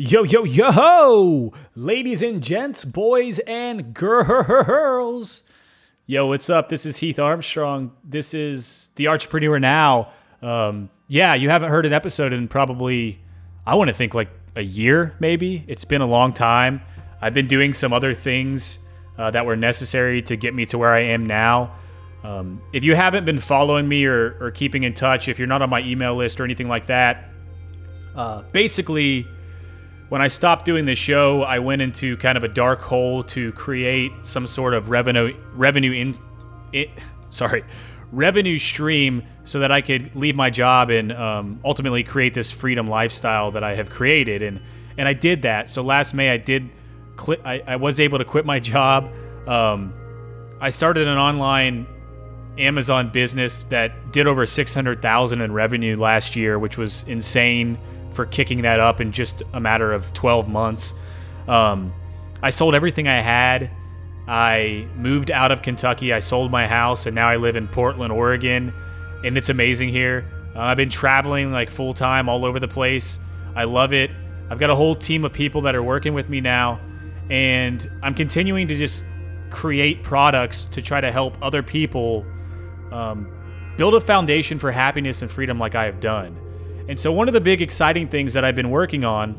Yo, yo, yo! Ho! Ladies and gents, boys and girls. Yo, what's up? This is Heath Armstrong. This is The Entrepreneur Now. Um, yeah, you haven't heard an episode in probably, I want to think like a year, maybe. It's been a long time. I've been doing some other things uh, that were necessary to get me to where I am now. Um, if you haven't been following me or, or, keeping in touch, if you're not on my email list or anything like that, uh, basically, when I stopped doing the show, I went into kind of a dark hole to create some sort of revenue revenue in sorry revenue stream so that I could leave my job and um, ultimately create this freedom lifestyle that I have created and and I did that. So last May I did I, I was able to quit my job. Um, I started an online Amazon business that did over 600,000 in revenue last year, which was insane for kicking that up in just a matter of 12 months. Um, I sold everything I had. I moved out of Kentucky. I sold my house, and now I live in Portland, Oregon, and it's amazing here. Uh, I've been traveling like full time all over the place. I love it. I've got a whole team of people that are working with me now, and I'm continuing to just create products to try to help other people um, build a foundation for happiness and freedom like I have done. And so, one of the big exciting things that I've been working on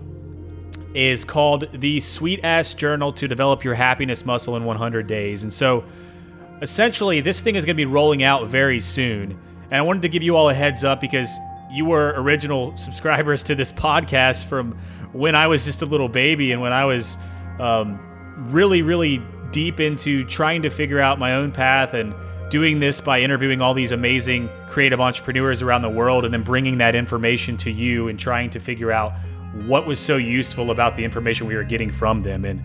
is called the Sweet Ass Journal to Develop Your Happiness Muscle in 100 Days. And so, essentially, this thing is going to be rolling out very soon. And I wanted to give you all a heads up because you were original subscribers to this podcast from when I was just a little baby and when I was um, really, really deep into trying to figure out my own path and doing this by interviewing all these amazing creative entrepreneurs around the world and then bringing that information to you and trying to figure out what was so useful about the information we were getting from them. And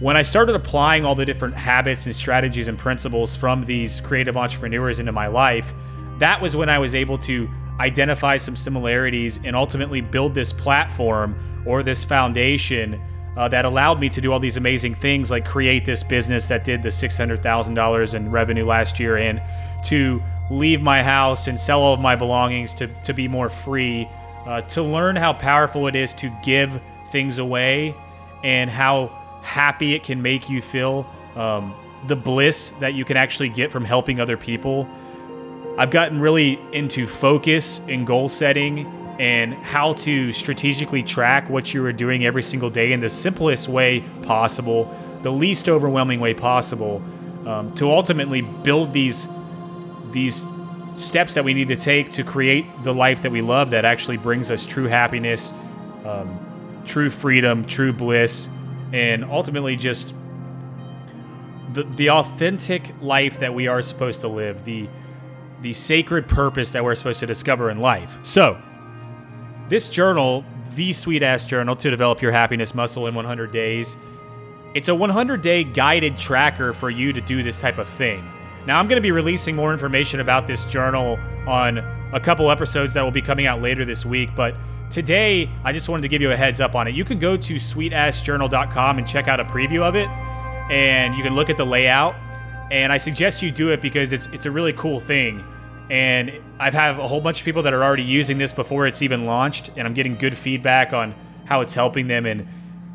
when I started applying all the different habits and strategies and principles from these creative entrepreneurs into my life, that was when I was able to identify some similarities and ultimately build this platform or this foundation uh, that allowed me to do all these amazing things like create this business that did the $600,000 in revenue last year and to leave my house and sell all of my belongings to, to be more free, uh, to learn how powerful it is to give things away and how happy it can make you feel, um, the bliss that you can actually get from helping other people. I've gotten really into focus and goal setting and how to strategically track what you are doing every single day in the simplest way possible, the least overwhelming way possible, um, to ultimately build these these steps that we need to take to create the life that we love that actually brings us true happiness, um, true freedom, true bliss, and ultimately just the, the authentic life that we are supposed to live, the the sacred purpose that we're supposed to discover in life. So, this journal, the sweet ass journal to develop your happiness muscle in 100 days, it's a 100 day guided tracker for you to do this type of thing. Now, I'm going to be releasing more information about this journal on a couple episodes that will be coming out later this week, but today I just wanted to give you a heads up on it. You can go to sweetassjournal.com and check out a preview of it, and you can look at the layout. And I suggest you do it because it's it's a really cool thing. And I've had a whole bunch of people that are already using this before it's even launched, and I'm getting good feedback on how it's helping them. And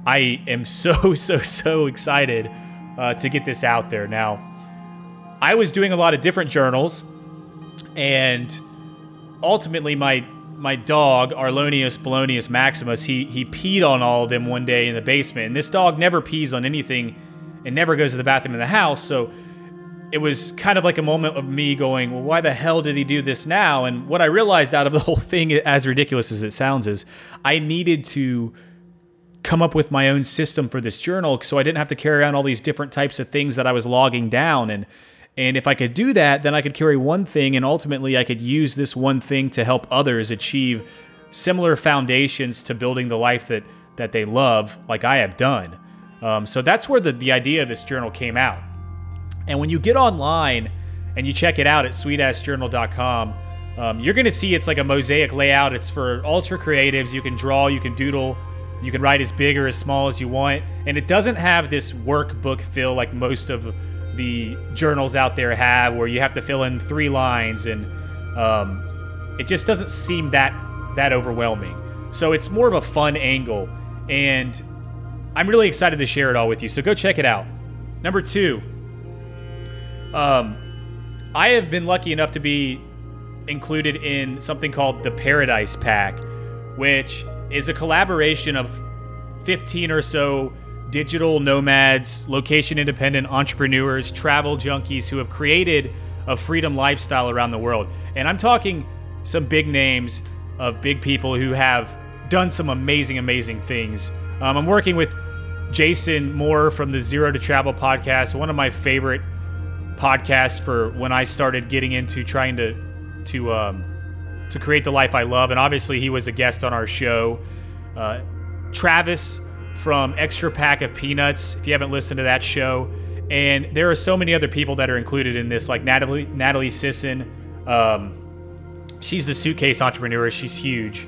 I am so, so, so excited uh, to get this out there. Now, I was doing a lot of different journals, and ultimately, my my dog Arlonius Bolonius Maximus, he he peed on all of them one day in the basement. And this dog never pees on anything and never goes to the bathroom in the house. So it was kind of like a moment of me going, well, why the hell did he do this now? And what I realized out of the whole thing, as ridiculous as it sounds, is I needed to come up with my own system for this journal so I didn't have to carry around all these different types of things that I was logging down. And and if I could do that, then I could carry one thing and ultimately I could use this one thing to help others achieve similar foundations to building the life that that they love, like I have done. Um, so that's where the, the idea of this journal came out. And when you get online and you check it out at sweetassjournal.com, um, you're going to see it's like a mosaic layout. It's for ultra creatives. You can draw, you can doodle, you can write as big or as small as you want. And it doesn't have this workbook feel like most of the journals out there have, where you have to fill in three lines, and um, it just doesn't seem that that overwhelming. So it's more of a fun angle. And I'm really excited to share it all with you. So go check it out. Number two, um, I have been lucky enough to be included in something called the Paradise Pack, which is a collaboration of 15 or so digital nomads, location independent entrepreneurs, travel junkies who have created a freedom lifestyle around the world. And I'm talking some big names of big people who have done some amazing, amazing things. Um, I'm working with Jason Moore from the Zero to Travel podcast, one of my favorite podcasts for when I started getting into trying to to um, to create the life I love. And obviously, he was a guest on our show. Uh, Travis from Extra Pack of Peanuts. If you haven't listened to that show, and there are so many other people that are included in this, like Natalie Natalie Sisson. Um, she's the suitcase entrepreneur. She's huge,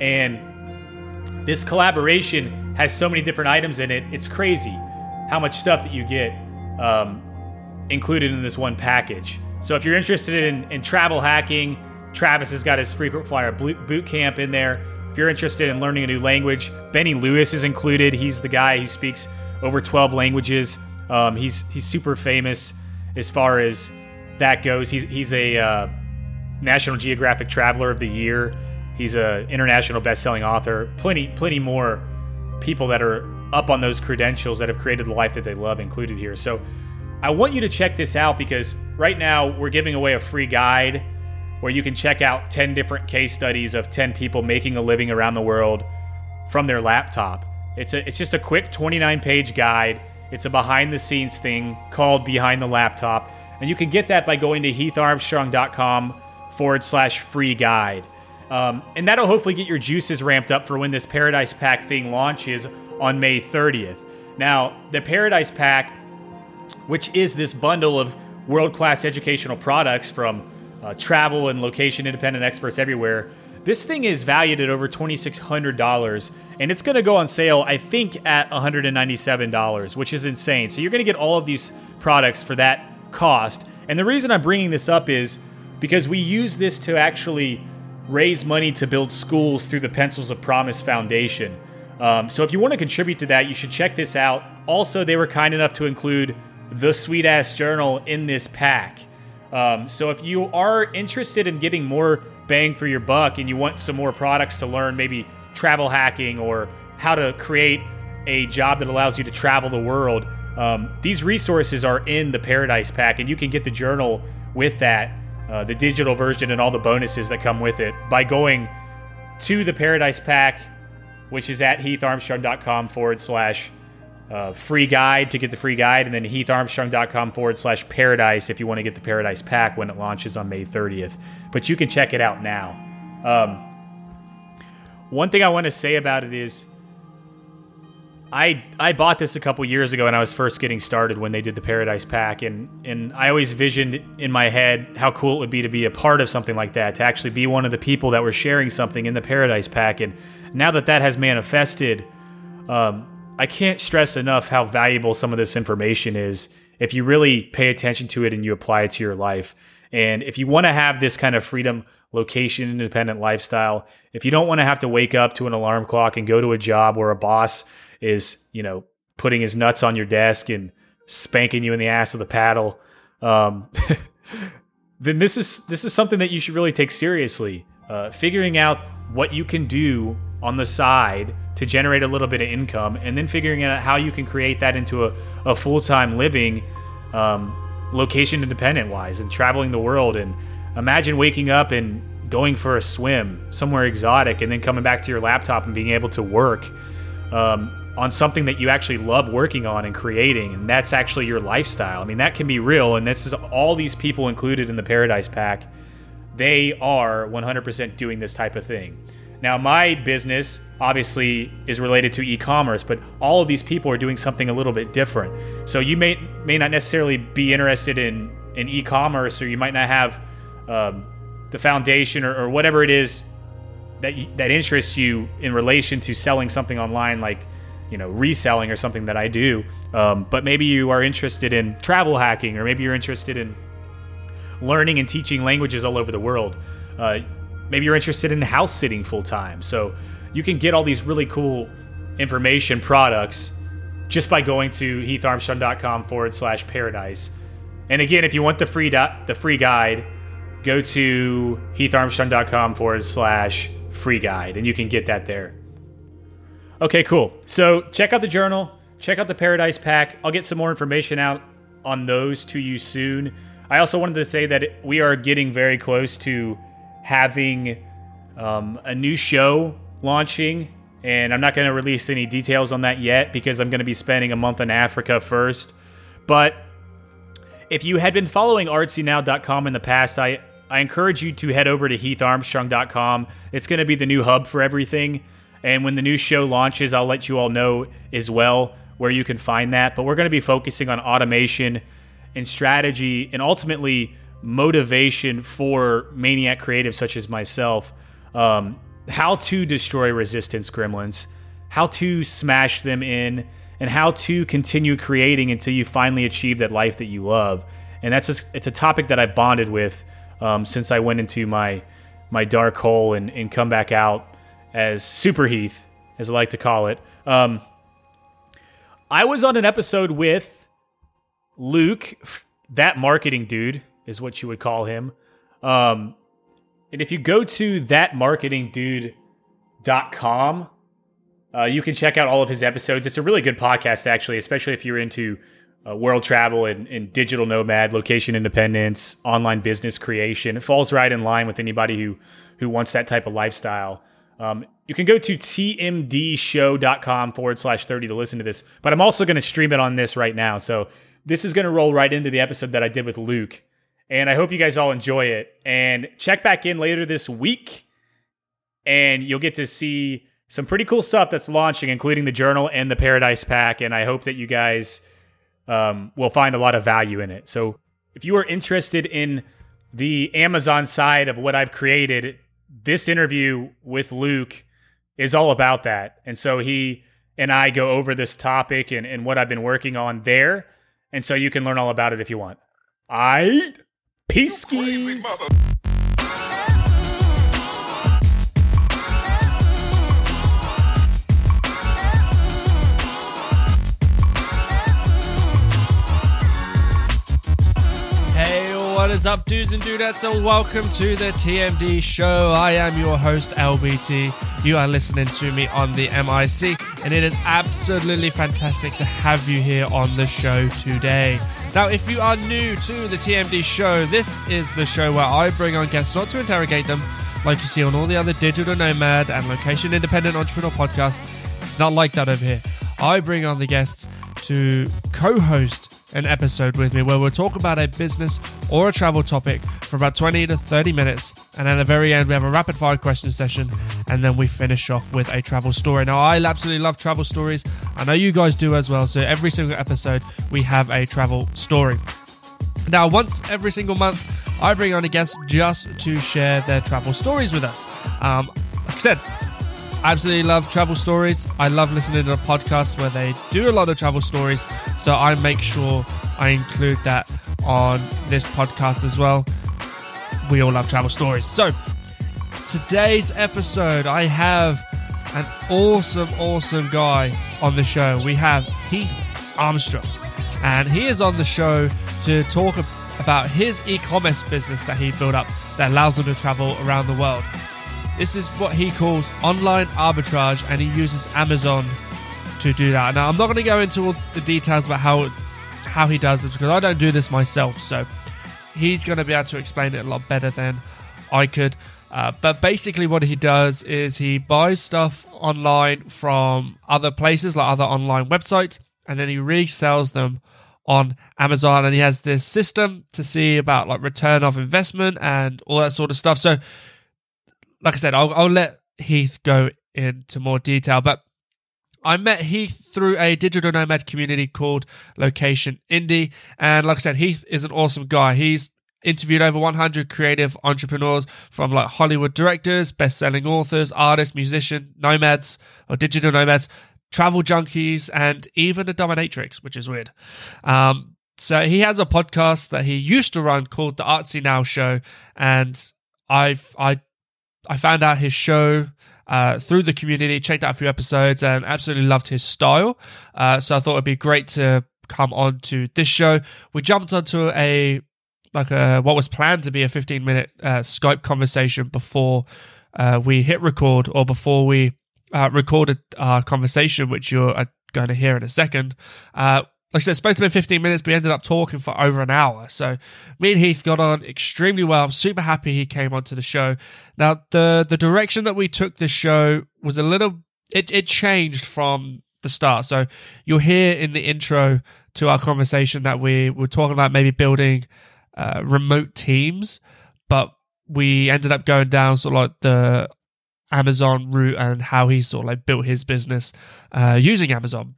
and this collaboration has so many different items in it. It's crazy how much stuff that you get um, included in this one package. So if you're interested in, in travel hacking, Travis has got his frequent flyer boot camp in there. If you're interested in learning a new language, Benny Lewis is included. He's the guy who speaks over 12 languages. Um, he's he's super famous as far as that goes. He's he's a uh, National Geographic Traveler of the Year. He's an international best-selling author. Plenty plenty more people that are up on those credentials that have created the life that they love included here. So I want you to check this out because right now we're giving away a free guide where you can check out 10 different case studies of 10 people making a living around the world from their laptop. It's a it's just a quick 29 page guide it's a behind the scenes thing called Behind the Laptop. And you can get that by going to heatharmstrong.com forward slash free guide. Um, and that'll hopefully get your juices ramped up for when this Paradise Pack thing launches on May 30th. Now, the Paradise Pack, which is this bundle of world class educational products from uh, travel and location independent experts everywhere, this thing is valued at over $2,600 and it's going to go on sale, I think, at $197, which is insane. So you're going to get all of these products for that cost. And the reason I'm bringing this up is because we use this to actually raise money to build schools through the Pencils of Promise Foundation. Um, so if you want to contribute to that, you should check this out. Also, they were kind enough to include the Sweet Ass Journal in this pack. Um, so if you are interested in getting more bang for your buck and you want some more products to learn, maybe travel hacking or how to create a job that allows you to travel the world, um, these resources are in the Paradise Pack, and you can get the journal with that, uh, the digital version, and all the bonuses that come with it by going to the Paradise Pack, which is at heatharmstrong.com forward slash uh, free guide to get the free guide, and then heatharmstrong.com forward slash paradise if you want to get the Paradise Pack when it launches on May 30th. But you can check it out now. Um, one thing I want to say about it is I I bought this a couple years ago when I was first getting started when they did the Paradise Pack and and I always visioned in my head how cool it would be to be a part of something like that to actually be one of the people that were sharing something in the Paradise Pack and now that that has manifested um, I can't stress enough how valuable some of this information is if you really pay attention to it and you apply it to your life. And if you want to have this kind of freedom, location independent lifestyle, if you don't want to have to wake up to an alarm clock and go to a job where a boss is, you know, putting his nuts on your desk and spanking you in the ass with a paddle, um, then this is this is something that you should really take seriously. Uh, figuring out what you can do on the side to generate a little bit of income and then figuring out how you can create that into a, a full-time living um, location independent wise and traveling the world. And imagine waking up and going for a swim somewhere exotic and then coming back to your laptop and being able to work um, on something that you actually love working on and creating. And that's actually your lifestyle. I mean that can be real. And this is all these people included in the paradise pack. They are 100% doing this type of thing now, my business obviously is related to e-commerce, but all of these people are doing something a little bit different. So you may may not necessarily be interested in in e-commerce, or you might not have um, the foundation or, or, whatever it is that you, that interests you in relation to selling something online, like you know reselling or something that I do. Um, but maybe you are interested in travel hacking, or maybe you're interested in learning and teaching languages all over the world. Uh, maybe you're interested in house sitting full time. So you can get all these really cool information products just by going to heatharmstrong.com forward slash paradise. And again, if you want the free do- the free guide, go to heatharmstrong.com forward slash free guide, and you can get that there. Okay, cool. So check out the journal, check out the Paradise Pack. I'll get some more information out on those to you soon. I also wanted to say that we are getting very close to having um, a new show launching, and I'm not going to release any details on that yet because I'm going to be spending a month in Africa first. But if you had been following artsynow.com in the past, I, I encourage you to head over to heatharmstrong.com. It's going to be the new hub for everything. And when the new show launches, I'll let you all know as well where you can find that. But we're going to be focusing on automation and strategy and ultimately motivation for maniac creatives such as myself. Um, how to destroy resistance gremlins, how to smash them in, and how to continue creating until you finally achieve that life that you love. And that's just, it's a topic that I've bonded with um, since I went into my my dark hole and, and come back out as Super Heath, as I like to call it. Um, I was on an episode with Luke, that marketing dude is what you would call him. Um, and if you go to thatmarketingdude.com, uh, you can check out all of his episodes. It's a really good podcast, actually, especially if you're into uh, world travel and, and, digital nomad, location independence, online business creation. It falls right in line with anybody who who wants that type of lifestyle. Um, you can go to tmdshow.com forward slash 30 to listen to this, but I'm also going to stream it on this right now. So this is going to roll right into the episode that I did with Luke. And I hope you guys all enjoy it. And check back in later this week, and you'll get to see some pretty cool stuff that's launching, including the journal and the Paradise Pack. And I hope that you guys um, will find a lot of value in it. So if you are interested in the Amazon side of what I've created, this interview with Luke is all about that. And so he and I go over this topic and, and what I've been working on there. And so you can learn all about it if you want. I peace skis. What is up, dudes and dudettes, and welcome to the TMD show. I am your host, LBT. You are listening to me on the MIC, and it is absolutely fantastic to have you here on the show today. Now, if you are new to the TMD show, this is the show where I bring on guests not to interrogate them like you see on all the other digital nomad and location independent entrepreneur podcasts. It's not like that over here. I bring on the guests to co host an episode with me where we'll talk about a business or a travel topic for about 20 to 30 minutes. And at the very end, we have a rapid fire question session. And then we finish off with a travel story. Now, I absolutely love travel stories. I know you guys do as well. So every single episode, we have a travel story. Now, once every single month, I bring on a guest just to share their travel stories with us. Um, like I said, absolutely love travel stories. I love listening to podcasts where they do a lot of travel stories. So I make sure I include that on this podcast as well. We all love travel stories. So today's episode, I have an awesome, awesome guy on the show. We have Heath Armstrong, and he is on the show to talk about his e commerce business that he built up that allows him to travel around the world. This is what he calls online arbitrage, and he uses Amazon to do that. Now, I'm not going to go into all the details about how how he does it because I don't do this myself. So he's going to be able to explain it a lot better than I could. Uh, but basically, what he does is he buys stuff online from other places, like other online websites, and then he resells them on Amazon. And he has this system to see about like return of investment and all that sort of stuff. So like I said, I'll, I'll let Heath go into more detail, but I met Heath through a digital nomad community called Location Indie. And like I said, Heath is an awesome guy. He's interviewed over 100 creative entrepreneurs from like Hollywood directors, best selling authors, artists, musicians, nomads or digital nomads, travel junkies, and even a dominatrix, which is weird. Um, so he has a podcast that he used to run called the Artsy Now Show. And I've, I I found out his show uh, through the community, checked out a few episodes, and absolutely loved his style. Uh, so I thought it'd be great to come on to this show. We jumped onto a like a what was planned to be a 15 minute uh, Skype conversation before uh, we hit record or before we uh, recorded our conversation, which you're uh, going to hear in a second. Like I said, it's supposed to be 15 minutes, but we ended up talking for over an hour. So me and Heath got on extremely well. I'm super happy he came onto the show. Now, the the direction that we took this show was a little it, it changed from the start. So you'll hear in the intro to our conversation that we were talking about maybe building uh, remote teams, but we ended up going down sort of like the Amazon route and how he sort of like built his business uh, using Amazon.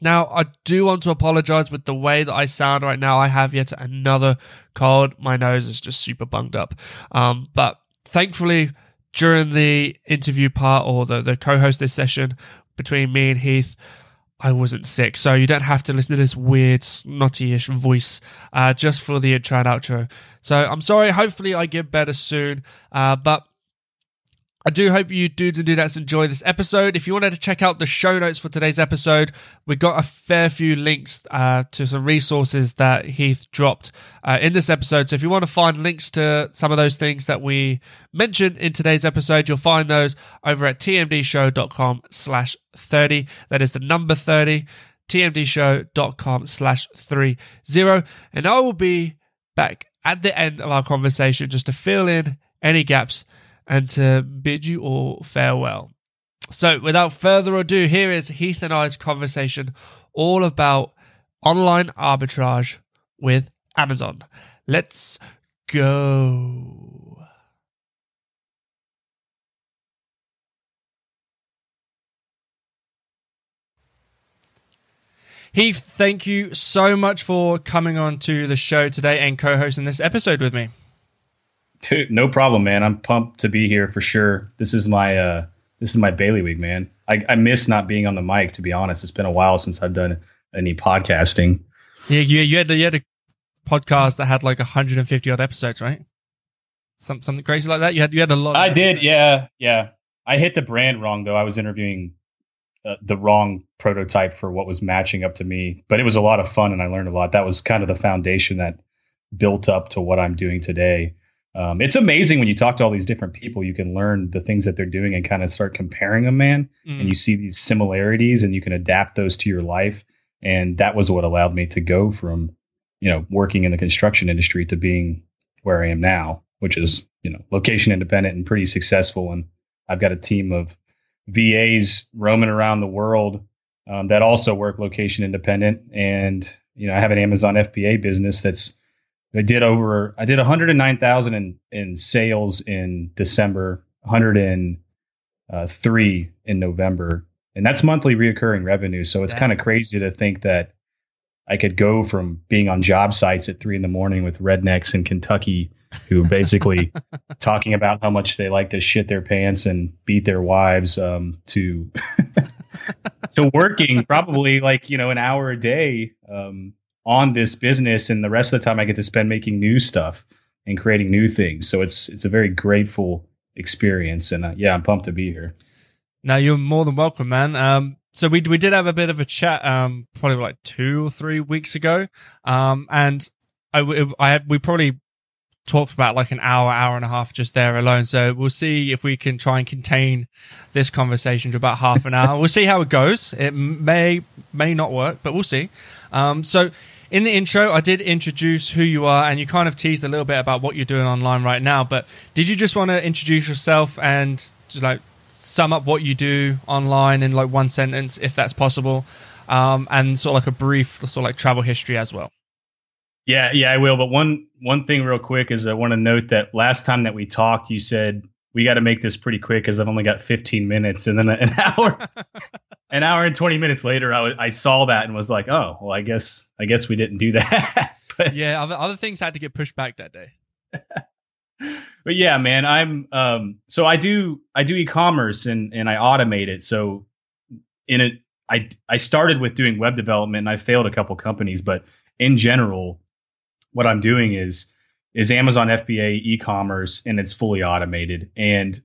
Now, I do want to apologize with the way that I sound right now. I have yet another cold. My nose is just super bunged up. Um, but thankfully, during the interview part or the, the co host this session between me and Heath, I wasn't sick. So you don't have to listen to this weird, snotty ish voice uh, just for the intro and outro. So I'm sorry. Hopefully, I get better soon. Uh, but I do hope you dudes and dudettes enjoy this episode. If you wanted to check out the show notes for today's episode, we got a fair few links uh, to some resources that Heath dropped uh, in this episode. So if you want to find links to some of those things that we mentioned in today's episode, you'll find those over at tmdshow.com slash 30. That is the number 30, tmdshow.com slash 30. And I will be back at the end of our conversation just to fill in any gaps and to bid you all farewell. So, without further ado, here is Heath and I's conversation all about online arbitrage with Amazon. Let's go. Heath, thank you so much for coming on to the show today and co hosting this episode with me. Dude, no problem, man. I'm pumped to be here for sure. This is my uh, this is my bailiwick, man. I, I miss not being on the mic. To be honest, it's been a while since I've done any podcasting. Yeah, you, you had you had a podcast that had like 150 odd episodes, right? Some, something crazy like that. You had you had a lot. I did, yeah, yeah. I hit the brand wrong though. I was interviewing uh, the wrong prototype for what was matching up to me, but it was a lot of fun and I learned a lot. That was kind of the foundation that built up to what I'm doing today um, it's amazing when you talk to all these different people, you can learn the things that they're doing and kind of start comparing them, man. Mm. And you see these similarities and you can adapt those to your life. And that was what allowed me to go from, you know, working in the construction industry to being where I am now, which is, you know, location independent and pretty successful. And I've got a team of VAs roaming around the world um, that also work location independent. And, you know, I have an Amazon FBA business that's I did over I did 109,000 in in sales in December, 103 in November, and that's monthly reoccurring revenue. So it's kind of crazy to think that I could go from being on job sites at three in the morning with rednecks in Kentucky who basically talking about how much they like to shit their pants and beat their wives um, to to working probably like you know an hour a day um, on this business and the rest of the time I get to spend making new stuff and creating new things. So it's it's a very grateful experience and uh, yeah, I'm pumped to be here. Now you're more than welcome, man. Um so we we did have a bit of a chat um probably like 2 or 3 weeks ago. Um and I I we probably talked about like an hour, hour and a half just there alone. So we'll see if we can try and contain this conversation to about half an hour. we'll see how it goes. It may may not work, but we'll see. Um, so in the intro, I did introduce who you are, and you kind of teased a little bit about what you're doing online right now. But did you just want to introduce yourself and like sum up what you do online in like one sentence, if that's possible, um, and sort of like a brief sort of like travel history as well? Yeah, yeah, I will. But one one thing real quick is I want to note that last time that we talked, you said we got to make this pretty quick because I've only got 15 minutes, and then an hour, an hour and 20 minutes later, I, w- I saw that and was like, oh, well, I guess I guess we didn't do that. but, yeah, other, other things had to get pushed back that day. but yeah, man, I'm um so I do I do e-commerce and and I automate it. So in it, I I started with doing web development and I failed a couple companies, but in general, what I'm doing is is Amazon FBA e-commerce and it's fully automated. And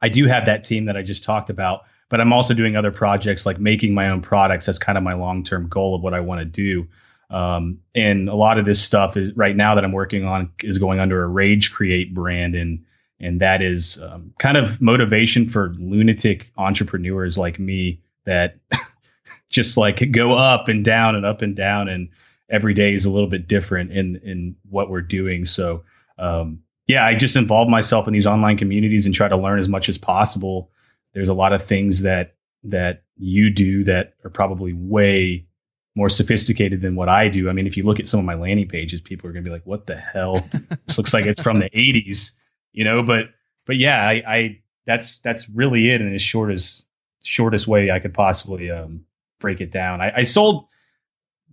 I do have that team that I just talked about, but I'm also doing other projects like making my own products. That's kind of my long term goal of what I want to do. Um, and a lot of this stuff is right now that I'm working on is going under a Rage Create brand, and and that is um, kind of motivation for lunatic entrepreneurs like me that just like go up and down and up and down, and every day is a little bit different in in what we're doing. So um, yeah, I just involve myself in these online communities and try to learn as much as possible. There's a lot of things that that you do that are probably way more sophisticated than what I do. I mean, if you look at some of my landing pages, people are going to be like, "What the hell? this looks like it's from the '80s," you know. But but yeah, I, I that's that's really it in as short as shortest way I could possibly um, break it down. I, I sold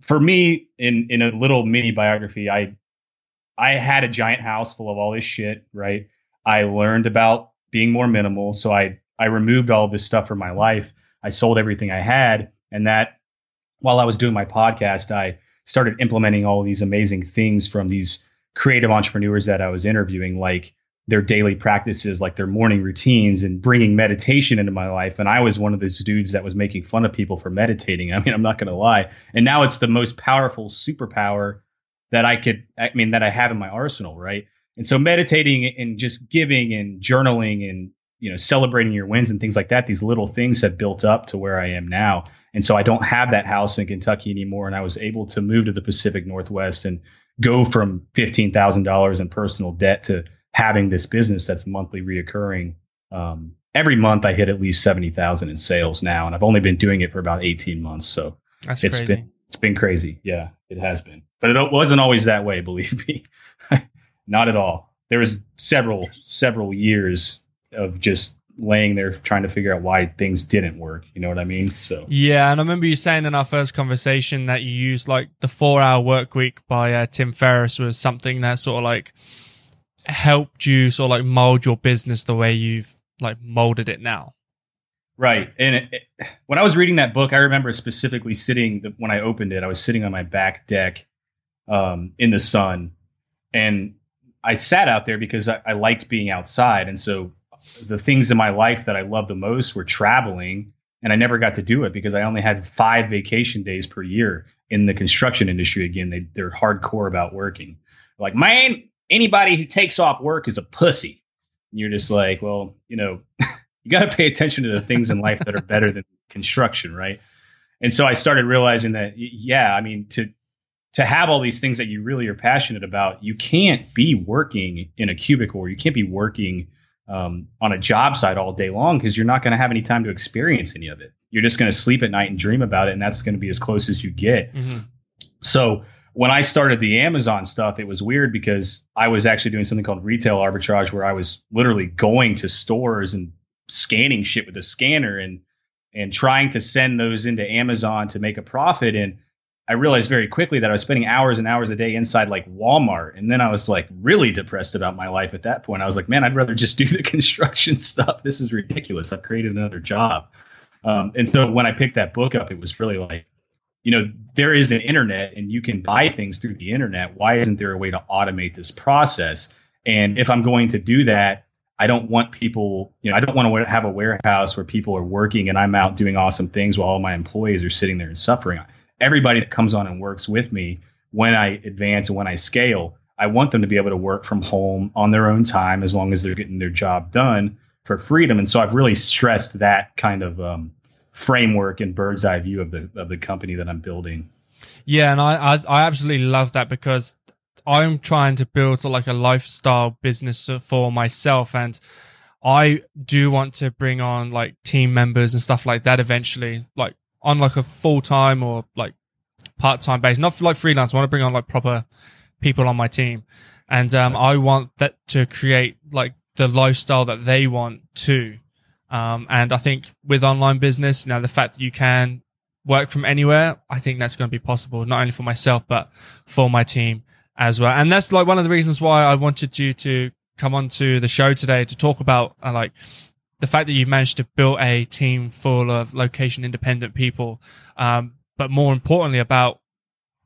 for me in in a little mini biography. I I had a giant house full of all this shit. Right. I learned about being more minimal, so I I removed all this stuff from my life. I sold everything I had, and that while I was doing my podcast, I started implementing all these amazing things from these creative entrepreneurs that I was interviewing, like their daily practices, like their morning routines, and bringing meditation into my life. And I was one of those dudes that was making fun of people for meditating. I mean, I'm not going to lie. And now it's the most powerful superpower that I could, I mean, that I have in my arsenal, right? And so meditating and just giving and journaling and you know celebrating your wins and things like that these little things have built up to where i am now and so i don't have that house in kentucky anymore and i was able to move to the pacific northwest and go from $15000 in personal debt to having this business that's monthly reoccurring um, every month i hit at least 70000 in sales now and i've only been doing it for about 18 months so That's it's crazy. been it's been crazy yeah it has been but it wasn't always that way believe me not at all there was several several years of just laying there trying to figure out why things didn't work. You know what I mean? So Yeah, and I remember you saying in our first conversation that you used like the four hour work week by uh, Tim Ferriss was something that sort of like helped you sort of like mold your business the way you've like molded it now. right. And it, it, when I was reading that book, I remember specifically sitting the, when I opened it. I was sitting on my back deck um, in the sun, and I sat out there because I, I liked being outside, and so the things in my life that I loved the most were traveling, and I never got to do it because I only had five vacation days per year in the construction industry. Again, they, they're hardcore about working. Like, man, anybody who takes off work is a pussy. And you're just like, well, you know, you got to pay attention to the things in life that are better than construction, right? And so I started realizing that, yeah, I mean, to to have all these things that you really are passionate about, you can't be working in a cubicle or you can't be working um, on a job site all day long because you're not going to have any time to experience any of it. You're just going to sleep at night and dream about it, and that's going to be as close as you get. So when I started the Amazon stuff, it was weird because I was actually doing something called retail arbitrage where I was literally going to stores and scanning shit with a scanner and and trying to send those into Amazon to make a profit. And I realized very quickly that I was spending hours and hours a day inside like Walmart. And then I was like really depressed about my life at that point. I was like, man, I'd rather just do the construction stuff. This is ridiculous. I've created another job. Um, and so when I picked that book up, it was really like, you know, there is an internet and you can buy things through the internet. Why isn't there a way to automate this process? And if I'm going to do that, I don't want people, you know, I don't want to have a warehouse where people are working and I'm out doing awesome things while all my employees are sitting there and suffering. Everybody that comes on and works with me when I advance and when I scale, I want them to be able to work from home on their own time as long as they're getting their job done for freedom. And so I've really stressed that kind of um, framework and bird's eye view of the of the company that I'm building. Yeah, and I, I I absolutely love that because I'm trying to build like a lifestyle business for myself, and I do want to bring on like team members and stuff like that eventually, like on like a full time or like part time base, not like freelance. I want to bring on like proper people on my team, and um, I want that to create like the lifestyle that they want too. Um, and I think with online business, you know, the fact that you can work from anywhere, I think that's going to be possible, not only for myself, but for my team as well. And that's like one of the reasons why I wanted you to come onto the show today to talk about uh, like the fact that you've managed to build a team full of location independent people. Um, but more importantly about,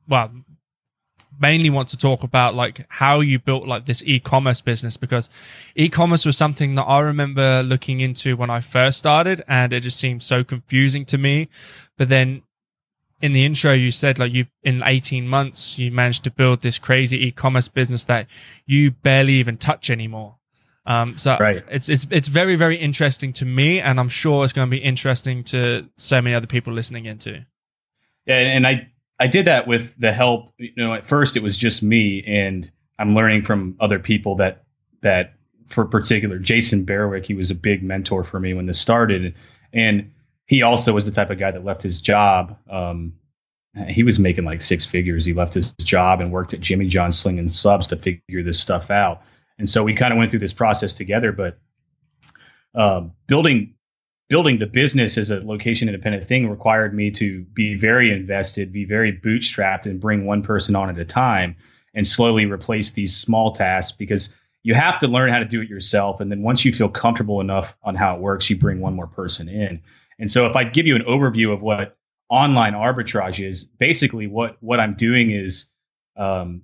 well, mainly want to talk about like how you built like this e-commerce business because e-commerce was something that I remember looking into when I first started and it just seemed so confusing to me. But then in the intro, you said like you in 18 months, you managed to build this crazy e-commerce business that you barely even touch anymore. Um, so right. it's, it's, it's very, very interesting to me. And I'm sure it's going to be interesting to so many other people listening into. Yeah. And I, I did that with the help, you know, at first it was just me and I'm learning from other people that, that for particular, Jason Berwick, he was a big mentor for me when this started. And he also was the type of guy that left his job. Um, he was making like six figures. He left his job and worked at Jimmy John slinging subs to figure this stuff out. And so we kind of went through this process together. But um, building building the business as a location independent thing required me to be very invested, be very bootstrapped, and bring one person on at a time, and slowly replace these small tasks because you have to learn how to do it yourself. And then once you feel comfortable enough on how it works, you bring one more person in. And so if I give you an overview of what online arbitrage is, basically what what I'm doing is um,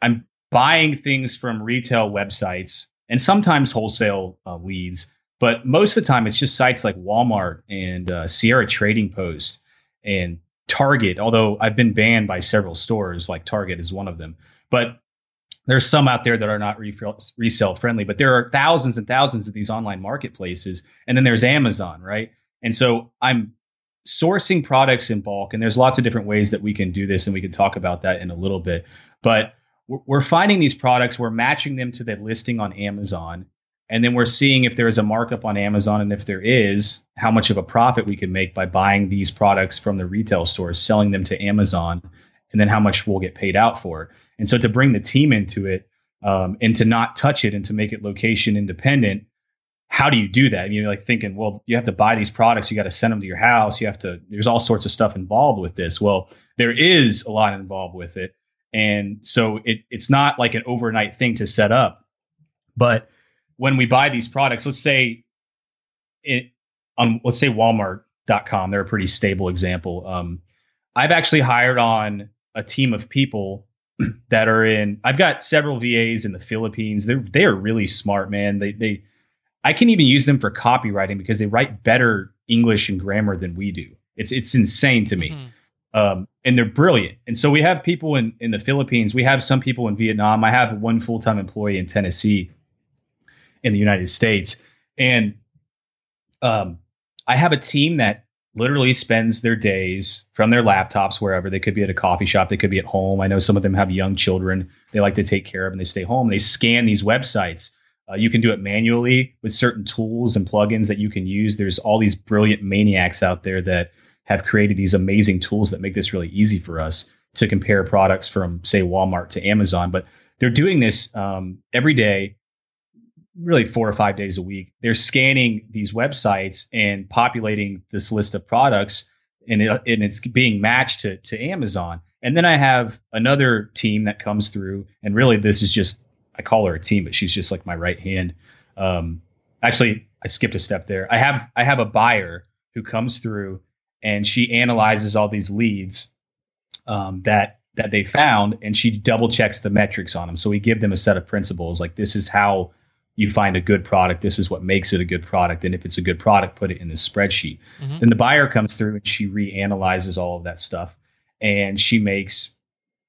I'm buying things from retail websites and sometimes wholesale uh, leads, but most of the time it's just sites like Walmart and uh, Sierra Trading Post and Target. Although I've been banned by several stores, like Target is one of them, but there's some out there that are not resale friendly, but there are thousands and thousands of these online marketplaces. And then there's Amazon, right? And so I'm sourcing products in bulk, and there's lots of different ways that we can do this, and we can talk about that in a little bit. But we're finding these products, we're matching them to the listing on Amazon, and then we're seeing if there is a markup on Amazon, and if there is, how much of a profit we can make by buying these products from the retail stores, selling them to Amazon, and then how much we'll get paid out for. And so to bring the team into it um, and to not touch it and to make it location independent how do you do that? And you're like thinking, well, you have to buy these products, you got to send them to your house, you have to. There's all sorts of stuff involved with this. Well, there is a lot involved with it, and so it it's not like an overnight thing to set up. But when we buy these products, let's say it on let's say Walmart.com, they're a pretty stable example. Um, I've actually hired on a team of people that are in. I've got several VAs in the Philippines. They're they are really smart, man. They they I can even use them for copywriting because they write better English and grammar than we do. It's it's insane to me. Mm-hmm. Um, and they're brilliant. And so we have people in, in the Philippines. We have some people in Vietnam. I have one full time employee in Tennessee in the United States. And um, I have a team that literally spends their days from their laptops wherever. They could be at a coffee shop. They could be at home. I know some of them have young children. They like to take care of and they stay home. They scan these websites. Uh, you can do it manually with certain tools and plugins that you can use. There's all these brilliant maniacs out there that have created these amazing tools that make this really easy for us to compare products from, say, Walmart to Amazon. But they're doing this um, every day, really four or five days a week. They're scanning these websites and populating this list of products, and, it, and it's being matched to, to Amazon. And then I have another team that comes through, and really this is just I call her a team, but she's just like my right hand. Um, actually, I skipped a step there. I have I have a buyer who comes through and she analyzes all these leads um, that that they found, and she double checks the metrics on them. So we give them a set of principles like this is how you find a good product. This is what makes it a good product. And if it's a good product, put it in this spreadsheet. Mm-hmm. Then the buyer comes through and she reanalyzes all of that stuff. And she makes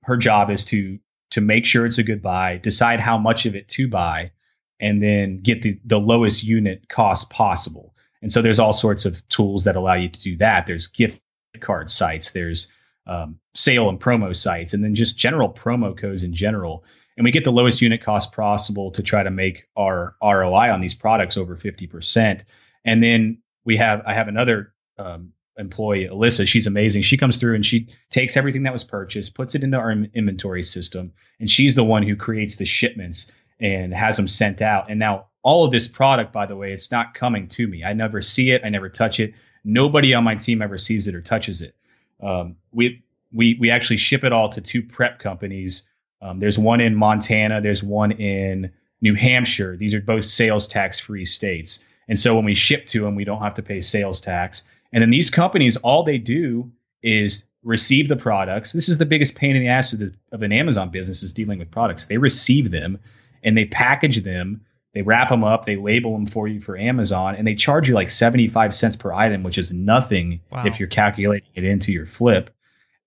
her job is to to make sure it's a good buy, decide how much of it to buy, and then get the, the lowest unit cost possible. And so there's all sorts of tools that allow you to do that. There's gift card sites, there's um, sale and promo sites, and then just general promo codes in general. And we get the lowest unit cost possible to try to make our ROI on these products over 50%. And then we have, I have another um, employee, Alyssa, she's amazing. She comes through and she takes everything that was purchased, puts it into our inventory system, and she's the one who creates the shipments and has them sent out. And now all of this product, by the way, it's not coming to me. I never see it. I never touch it. Nobody on my team ever sees it or touches it. Um, we we we actually ship it all to two prep companies. Um, there's one in Montana. There's one in New Hampshire. These are both sales tax free states. And so when we ship to them, we don't have to pay sales tax. And then these companies, all they do is receive the products. This is the biggest pain in the ass of, the, of an Amazon business is dealing with products. They receive them and they package them, they wrap them up, they label them for you for Amazon, and they charge you like 75 cents per item, which is nothing wow. if you're calculating it into your flip.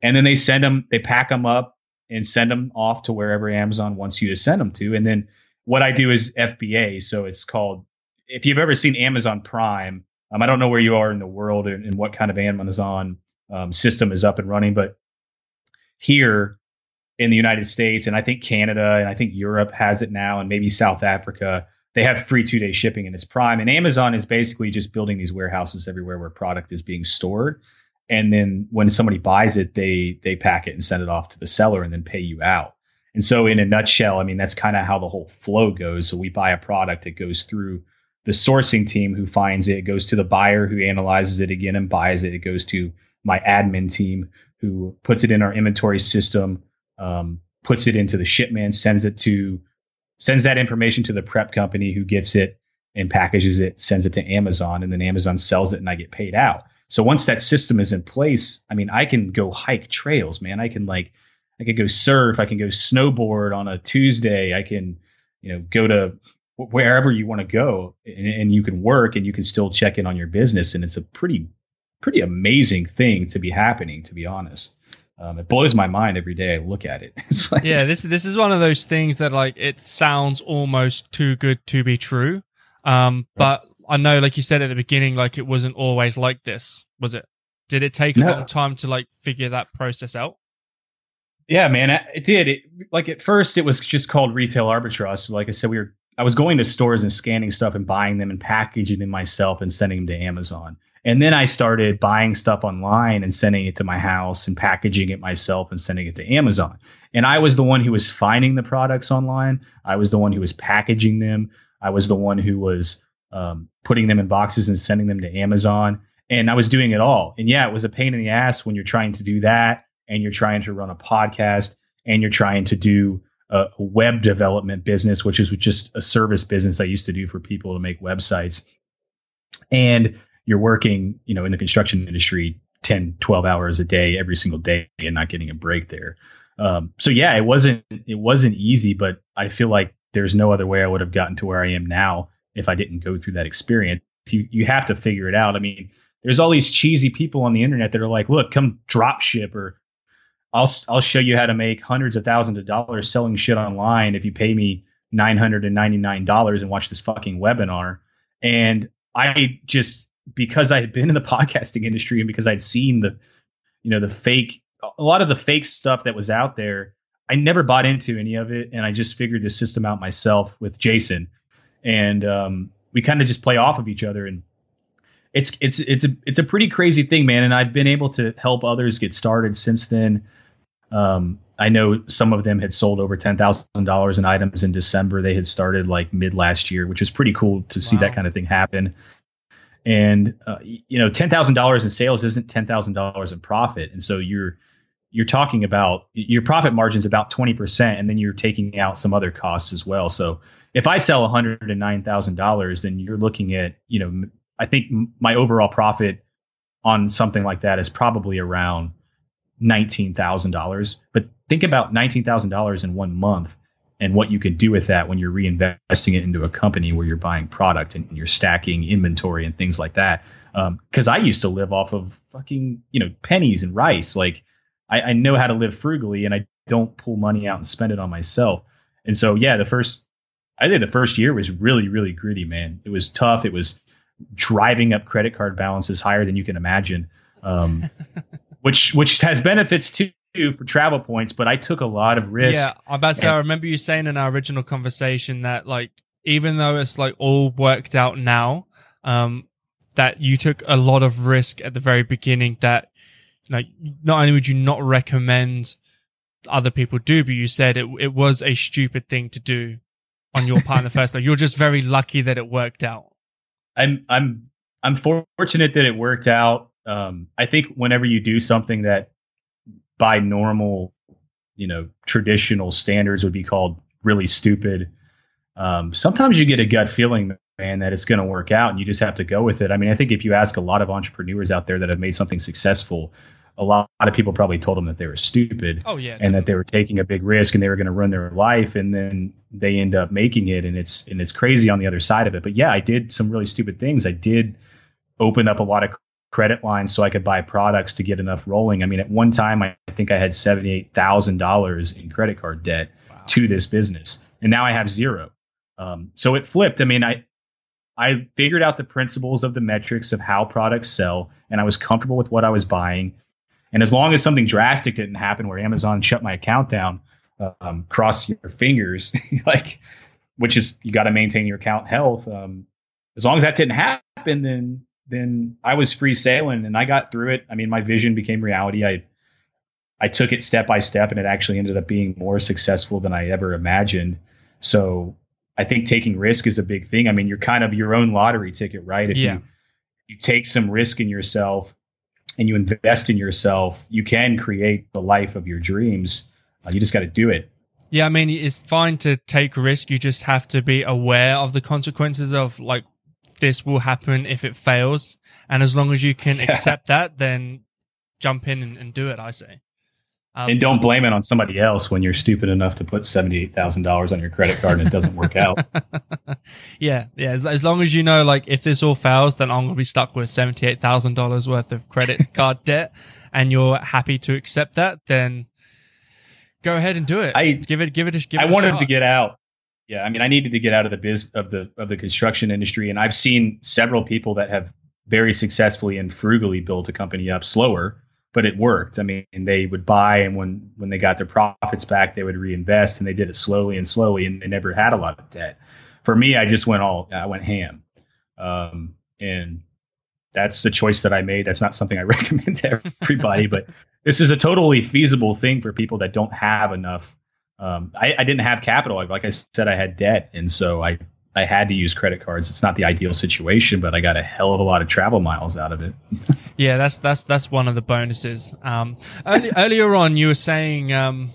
And then they send them, they pack them up and send them off to wherever Amazon wants you to send them to. And then what I do is FBA. So it's called, if you've ever seen Amazon Prime, um, I don't know where you are in the world and, and what kind of Amazon um, system is up and running, but here in the United States, and I think Canada and I think Europe has it now, and maybe South Africa, they have free two day shipping in its prime. And Amazon is basically just building these warehouses everywhere where product is being stored. And then when somebody buys it, they they pack it and send it off to the seller and then pay you out. And so, in a nutshell, I mean, that's kind of how the whole flow goes. So, we buy a product, it goes through the sourcing team who finds it, it goes to the buyer who analyzes it again and buys it, it goes to my admin team who puts it in our inventory system, um, puts it into the shipment, sends it to sends that information to the prep company who gets it and packages it, sends it to Amazon, and then Amazon sells it and I get paid out. So once that system is in place, I mean, I can go hike trails, man. I can like I can go surf, I can go snowboard on a Tuesday, I can, you know, go to wherever you want to go and, and you can work and you can still check in on your business and it's a pretty pretty amazing thing to be happening to be honest um, it blows my mind every day I look at it. It's like, yeah, this this is one of those things that like it sounds almost too good to be true. Um, but I know, like you said at the beginning, like it wasn't always like this, was it? Did it take a no. long time to like figure that process out? Yeah, man, it did. It, like at first, it was just called retail arbitrage. So like I said, we were I was going to stores and scanning stuff and buying them and packaging them myself and sending them to Amazon. And then I started buying stuff online and sending it to my house and packaging it myself and sending it to Amazon. And I was the one who was finding the products online. I was the one who was packaging them. I was the one who was um, putting them in boxes and sending them to Amazon. And I was doing it all. And yeah, it was a pain in the ass when you're trying to do that and you're trying to run a podcast and you're trying to do a web development business, which is just a service business I used to do for people to make websites. And you're working, you know, in the construction industry 10, 12 hours a day every single day and not getting a break there. Um, so yeah, it wasn't it wasn't easy, but I feel like there's no other way I would have gotten to where I am now if I didn't go through that experience. You you have to figure it out. I mean, there's all these cheesy people on the internet that are like, look, come drop ship or I'll I'll show you how to make hundreds of thousands of dollars selling shit online if you pay me nine hundred and ninety nine dollars and watch this fucking webinar. And I just because I had been in the podcasting industry and because I'd seen the, you know, the fake, a lot of the fake stuff that was out there, I never bought into any of it. And I just figured the system out myself with Jason. And um, we kind of just play off of each other. And it's, it's, it's a, it's a pretty crazy thing, man. And I've been able to help others get started since then. Um, I know some of them had sold over ten thousand dollars in items in December. They had started like mid last year, which was pretty cool to see wow. that kind of thing happen. And uh, you know, ten thousand dollars in sales isn't ten thousand dollars in profit, and so you're you're talking about your profit margin is about twenty percent, and then you're taking out some other costs as well. So if I sell one hundred and nine thousand dollars, then you're looking at you know, I think my overall profit on something like that is probably around nineteen thousand dollars. But think about nineteen thousand dollars in one month and what you could do with that when you're reinvesting it into a company where you're buying product and you're stacking inventory and things like that. Because um, I used to live off of fucking you know pennies and rice. Like I, I know how to live frugally, and I don't pull money out and spend it on myself. And so yeah, the first I think the first year was really really gritty, man. It was tough. It was driving up credit card balances higher than you can imagine. Um, which which has benefits too for travel points, but I took a lot of risk. Yeah, I'm about to say, I remember you saying in our original conversation that like even though it's like all worked out now, um, that you took a lot of risk at the very beginning. That like not only would you not recommend other people do, but you said it it was a stupid thing to do on your part in the first place. You're just very lucky that it worked out. I'm I'm I'm fortunate that it worked out. Um, I think whenever you do something that by normal, you know, traditional standards would be called really stupid. Um, sometimes you get a gut feeling, man, that it's going to work out, and you just have to go with it. I mean, I think if you ask a lot of entrepreneurs out there that have made something successful, a lot, of people probably told them that they were stupid. Oh yeah, and definitely. that they were taking a big risk and they were going to run their life, and then they end up making it, and it's and it's crazy on the other side of it. But yeah, I did some really stupid things. I did open up a lot of credit lines so I could buy products to get enough rolling. I mean, at one time, I think I had seventy eight thousand dollars in credit card debt wow. to this business, and now I have zero. Um, so it flipped. I mean, I I figured out the principles of the metrics of how products sell, and I was comfortable with what I was buying. And as long as something drastic didn't happen where Amazon shut my account down, um, cross your fingers, like, which is you got to maintain your account health. Um, as long as that didn't happen, then then I was free sailing and I got through it. I mean, my vision became reality. I I took it step by step, and it actually ended up being more successful than I ever imagined. So I think taking risk is a big thing. I mean, you're kind of your own lottery ticket, right? If yeah. you you take some risk in yourself and you invest in yourself, you can create the life of your dreams. Uh, you just got to do it. Yeah, I mean, it's fine to take risk. You just have to be aware of the consequences of like this will happen if it fails. And as long as you can accept that, then jump in and, and do it, I say. Um, and don't blame it on somebody else when you're stupid enough to put seventy-eight thousand dollars on your credit card and it doesn't work out. yeah, yeah. As, as, long as you know, like, if this all fails, then I'm gonna be stuck with seventy-eight thousand dollars worth of credit card debt, and you're happy to accept that, then go ahead and do it. I give it, give it, a, give I it wanted to get out. Yeah, I mean, I needed to get out of the biz of the of the construction industry, and I've seen several people that have very successfully and frugally built a company up slower but it worked. I mean, they would buy, and when when they got their profits back, they would reinvest, and they did it slowly and slowly, and they never had a lot of debt. For me, I just went all I went ham, um, and that's the choice that I made. That's not something I recommend to everybody, but this is a totally feasible thing for people that don't have enough. Um, I, I, didn't have capital. Like I said, I had debt, and so I I had to use credit cards. It's not the ideal situation, but I got a hell of a lot of travel miles out of it. yeah, that's that's that's one of the bonuses. Um, early, earlier on, you were saying um,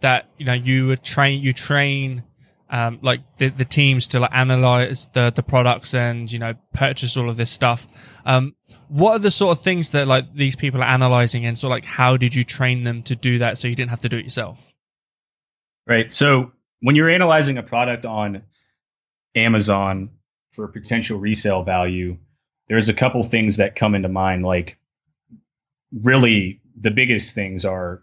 that you know you would train you train um, like the, the teams to like analyze the the products and you know purchase all of this stuff. Um, what are the sort of things that like these people are analyzing, and so like how did you train them to do that so you didn't have to do it yourself? Right. So when you're analyzing a product on Amazon for potential resale value, there's a couple things that come into mind. Like, really, the biggest things are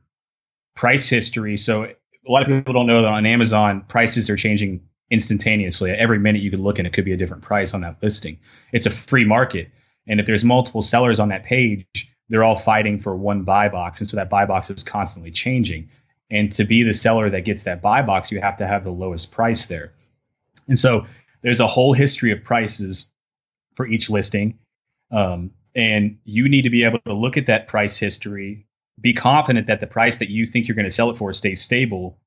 price history. So, a lot of people don't know that on Amazon, prices are changing instantaneously. Every minute you can look and it could be a different price on that listing. It's a free market. And if there's multiple sellers on that page, they're all fighting for one buy box. And so that buy box is constantly changing. And to be the seller that gets that buy box, you have to have the lowest price there. And so there's a whole history of prices for each listing. Um, and you need to be able to look at that price history, be confident that the price that you think you're going to sell it for stays stable.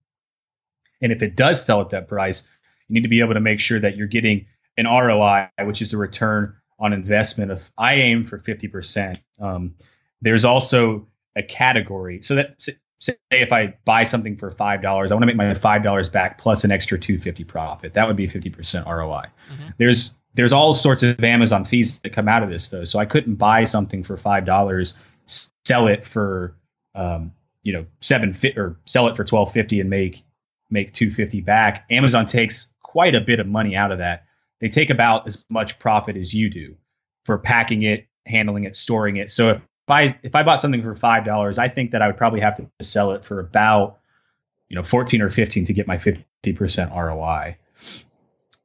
And if it does sell at that price, you need to be able to make sure that you're getting an ROI, which is a return on investment of I aim for 50%. Um, there's also a category. So that say if I buy something for five dollars, I want to make my five dollars back plus an extra two fifty profit. That would be fifty percent ROI. Mm-hmm. There's there's all sorts of Amazon fees that come out of this though, so I couldn't buy something for five dollars, sell it for um, you know seven fi- or sell it for twelve fifty and make make two fifty back. Amazon takes quite a bit of money out of that. They take about as much profit as you do for packing it, handling it, storing it. So if if I if I bought something for five dollars, I think that I would probably have to sell it for about you know 14 or 15 to get my 50% ROI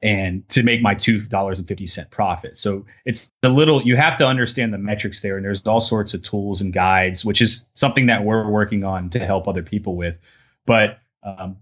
and to make my two dollars and fifty cent profit. So it's a little you have to understand the metrics there, and there's all sorts of tools and guides, which is something that we're working on to help other people with. But um,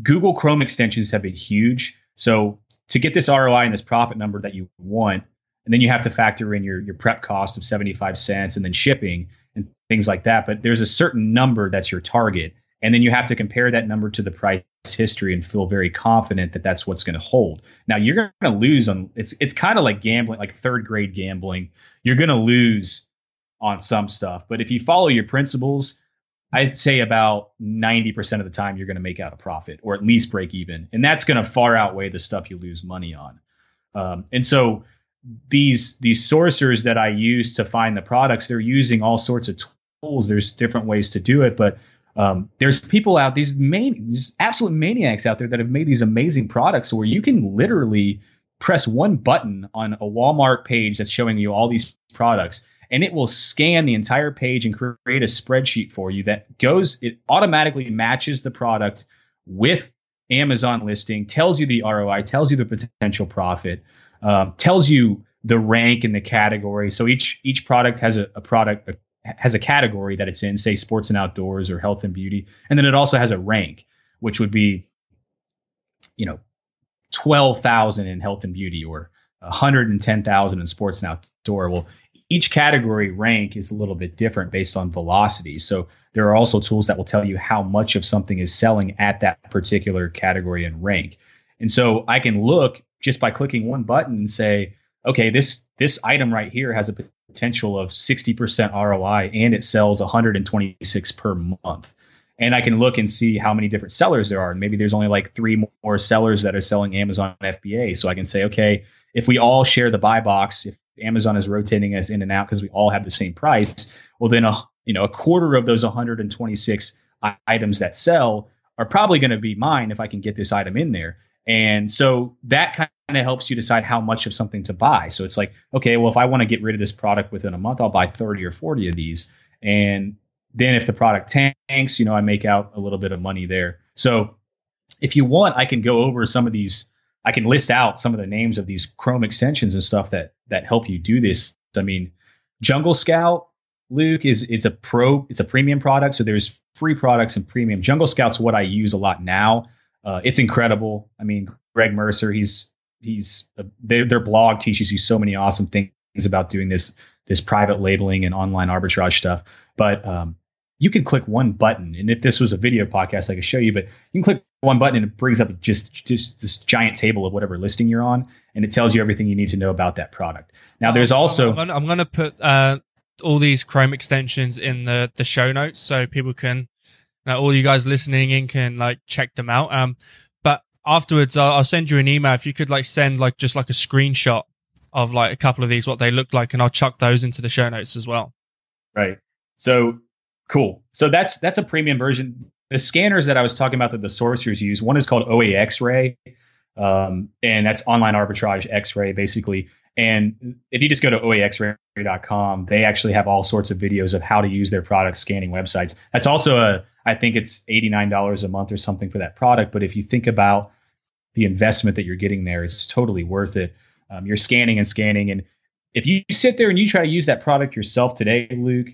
Google Chrome extensions have been huge. So to get this ROI and this profit number that you want, and then you have to factor in your your prep cost of 75 cents and then shipping and things like that. But there's a certain number that's your target. And then you have to compare that number to the price history and feel very confident that that's what's going to hold. Now you're going to lose on it's it's kind of like gambling like third grade gambling. You're going to lose on some stuff. But if you follow your principles I'd say about 90% of the time you're going to make out a profit or at least break even. And that's going to far outweigh the stuff you lose money on. Um, and so these these sourcers that I use to find the products, they're using all sorts of tools. There's different ways to do it, but um, there's people out these man, these absolute maniacs out there that have made these amazing products where you can literally press one button on a Walmart page that's showing you all these products and it will scan the entire page and create a spreadsheet for you that goes it automatically matches the product with Amazon listing, tells you the ROI, tells you the potential profit, um, tells you the rank and the category. So each each product has a, a product has a category that it's in, say sports and outdoors or health and beauty, and then it also has a rank, which would be, you know, twelve thousand in health and beauty or hundred and ten thousand in sports and outdoor. Well, each category rank is a little bit different based on velocity. So there are also tools that will tell you how much of something is selling at that particular category and rank. And so I can look just by clicking one button and say, okay, this this item right here has a potential of 60% ROI and it sells 126 per month. And I can look and see how many different sellers there are. And maybe there's only like three more sellers that are selling Amazon FBA. So I can say, okay, if we all share the buy box, if Amazon is rotating us in and out because we all have the same price, well then a you know a quarter of those 126 items that sell are probably going to be mine if I can get this item in there. And so that kind of helps you decide how much of something to buy. So it's like, okay, well, if I want to get rid of this product within a month, I'll buy 30 or 40 of these. And then if the product tanks, you know, I make out a little bit of money there. So if you want, I can go over some of these I can list out some of the names of these Chrome extensions and stuff that that help you do this. I mean, Jungle Scout, Luke is it's a pro, it's a premium product. So there's free products and premium. Jungle Scout's what I use a lot now. Uh, it's incredible. I mean, Greg Mercer, he's he's uh, their, their blog teaches you so many awesome things about doing this this private labeling and online arbitrage stuff. But um, you can click one button, and if this was a video podcast, I could show you. But you can click one button, and it brings up just just this giant table of whatever listing you're on, and it tells you everything you need to know about that product. Now, oh, there's also I'm going to put uh, all these Chrome extensions in the the show notes so people can, uh, all you guys listening in can like check them out. Um, but afterwards, I'll, I'll send you an email if you could like send like just like a screenshot of like a couple of these what they look like, and I'll chuck those into the show notes as well. Right. So Cool. So that's that's a premium version. The scanners that I was talking about that the sorcerers use, one is called OA X-ray, um, and that's online arbitrage X-ray basically. And if you just go to oaxray.com, they actually have all sorts of videos of how to use their product scanning websites. That's also a, I think it's $89 a month or something for that product. But if you think about the investment that you're getting there, it's totally worth it. Um, you're scanning and scanning. And if you sit there and you try to use that product yourself today, Luke,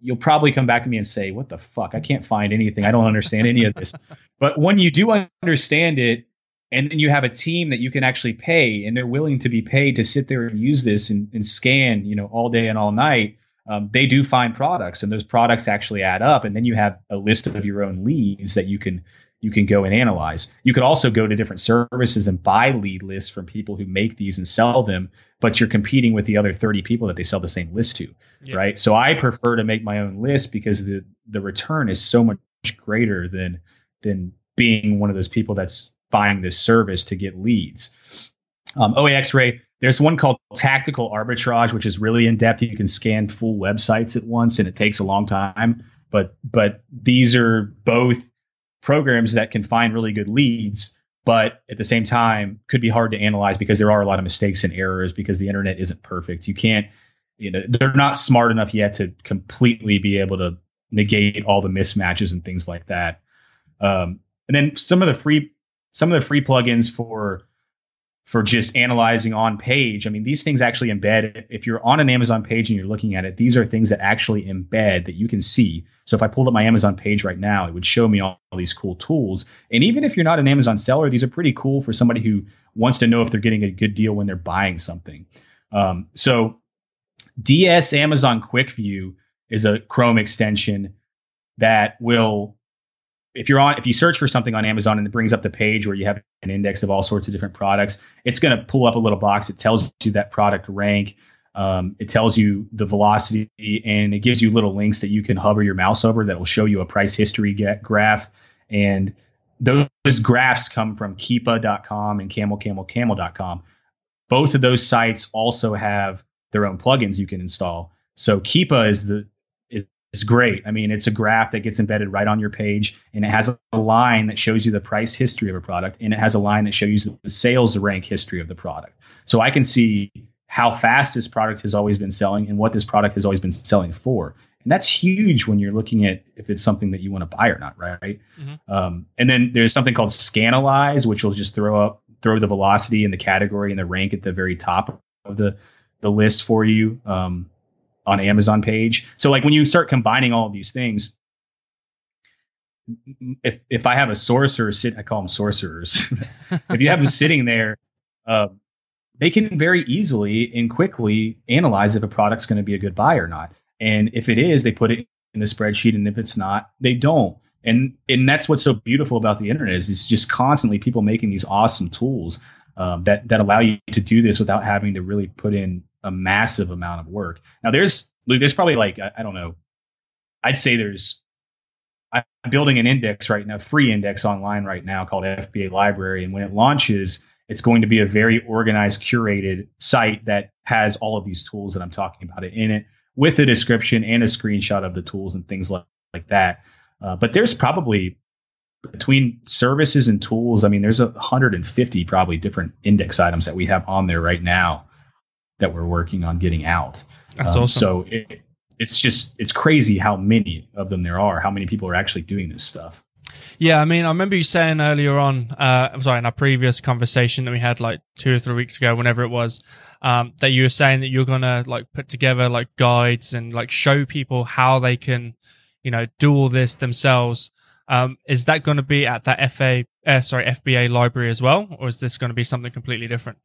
you'll probably come back to me and say, "What the fuck? I can't find anything. I don't understand any of this." but when you do understand it, and then you have a team that you can actually pay, and they're willing to be paid to sit there and use this and, and scan, you know, all day and all night. Um, they do find products, and those products actually add up, and then you have a list of your own leads that you can you can go and analyze. You could also go to different services and buy lead lists from people who make these and sell them, but you're competing with the other 30 people that they sell the same list to, yeah. right? So I prefer to make my own list because the the return is so much greater than than being one of those people that's buying this service to get leads. Um, OAX-ray, there's one called Tactical Arbitrage, which is really in depth. You can scan full websites at once, and it takes a long time. But but these are both programs that can find really good leads, but at the same time could be hard to analyze because there are a lot of mistakes and errors because the internet isn't perfect. You can't, you know, they're not smart enough yet to completely be able to negate all the mismatches and things like that. Um, and then some of the free, some of the free plugins for for just analyzing on page. I mean, these things actually embed. If you're on an Amazon page and you're looking at it, these are things that actually embed that you can see. So if I pulled up my Amazon page right now, it would show me all, all these cool tools. And even if you're not an Amazon seller, these are pretty cool for somebody who wants to know if they're getting a good deal when they're buying something. Um, so DS Amazon Quick View is a Chrome extension that will if you're on if you search for something on Amazon and it brings up the page where you have an index of all sorts of different products, it's going to pull up a little box. It tells you that product rank. Um, it tells you the velocity and it gives you little links that you can hover your mouse over that will show you a price history graph. And those graphs come from keepa.com and camelcamelcamel.com. Both of those sites also have their own plugins you can install. So Keepa is the is great. I mean, it's a graph that gets embedded right on your page, and it has a line that shows you the price history of a product, and it has a line that shows you the sales rank history of the product. So I can see how fast this product has always been selling and what this product has always been selling for. And that's huge when you're looking at if it's something that you want to buy or not, right? Mm-hmm. Um, and then there's something called Scanalyze, which will just throw up throw the velocity and the category and the rank at the very top of the the list for you um, on Amazon page. So like when you start combining all these things, if if I have a sorcerer sit, I call them sorcerers. if you have them sitting there, uh, they can very easily and quickly analyze if a product's going to be a good buy or not. And if it is, they put it in the spreadsheet, and if it's not, they don't. And and that's what's so beautiful about the internet is it's just constantly people making these awesome tools um, that that allow you to do this without having to really put in a massive amount of work. Now there's there's probably like I, I don't know, I'd say there's I'm building an index right now, free index online right now called FBA Library, and when it launches, it's going to be a very organized, curated site that has all of these tools that I'm talking about in it, with a description and a screenshot of the tools and things like, like that. Uh, but there's probably between services and tools, I mean, there's a 150 probably different index items that we have on there right now that we're working on getting out. That's um, awesome. So it, it's just it's crazy how many of them there are. How many people are actually doing this stuff. Yeah, I mean, I remember you saying earlier on, uh, I'm sorry, in our previous conversation that we had like two or three weeks ago, whenever it was, um, that you were saying that you're gonna like put together like guides and like show people how they can, you know, do all this themselves. Um, is that going to be at that FA, uh, sorry, FBA library as well, or is this going to be something completely different?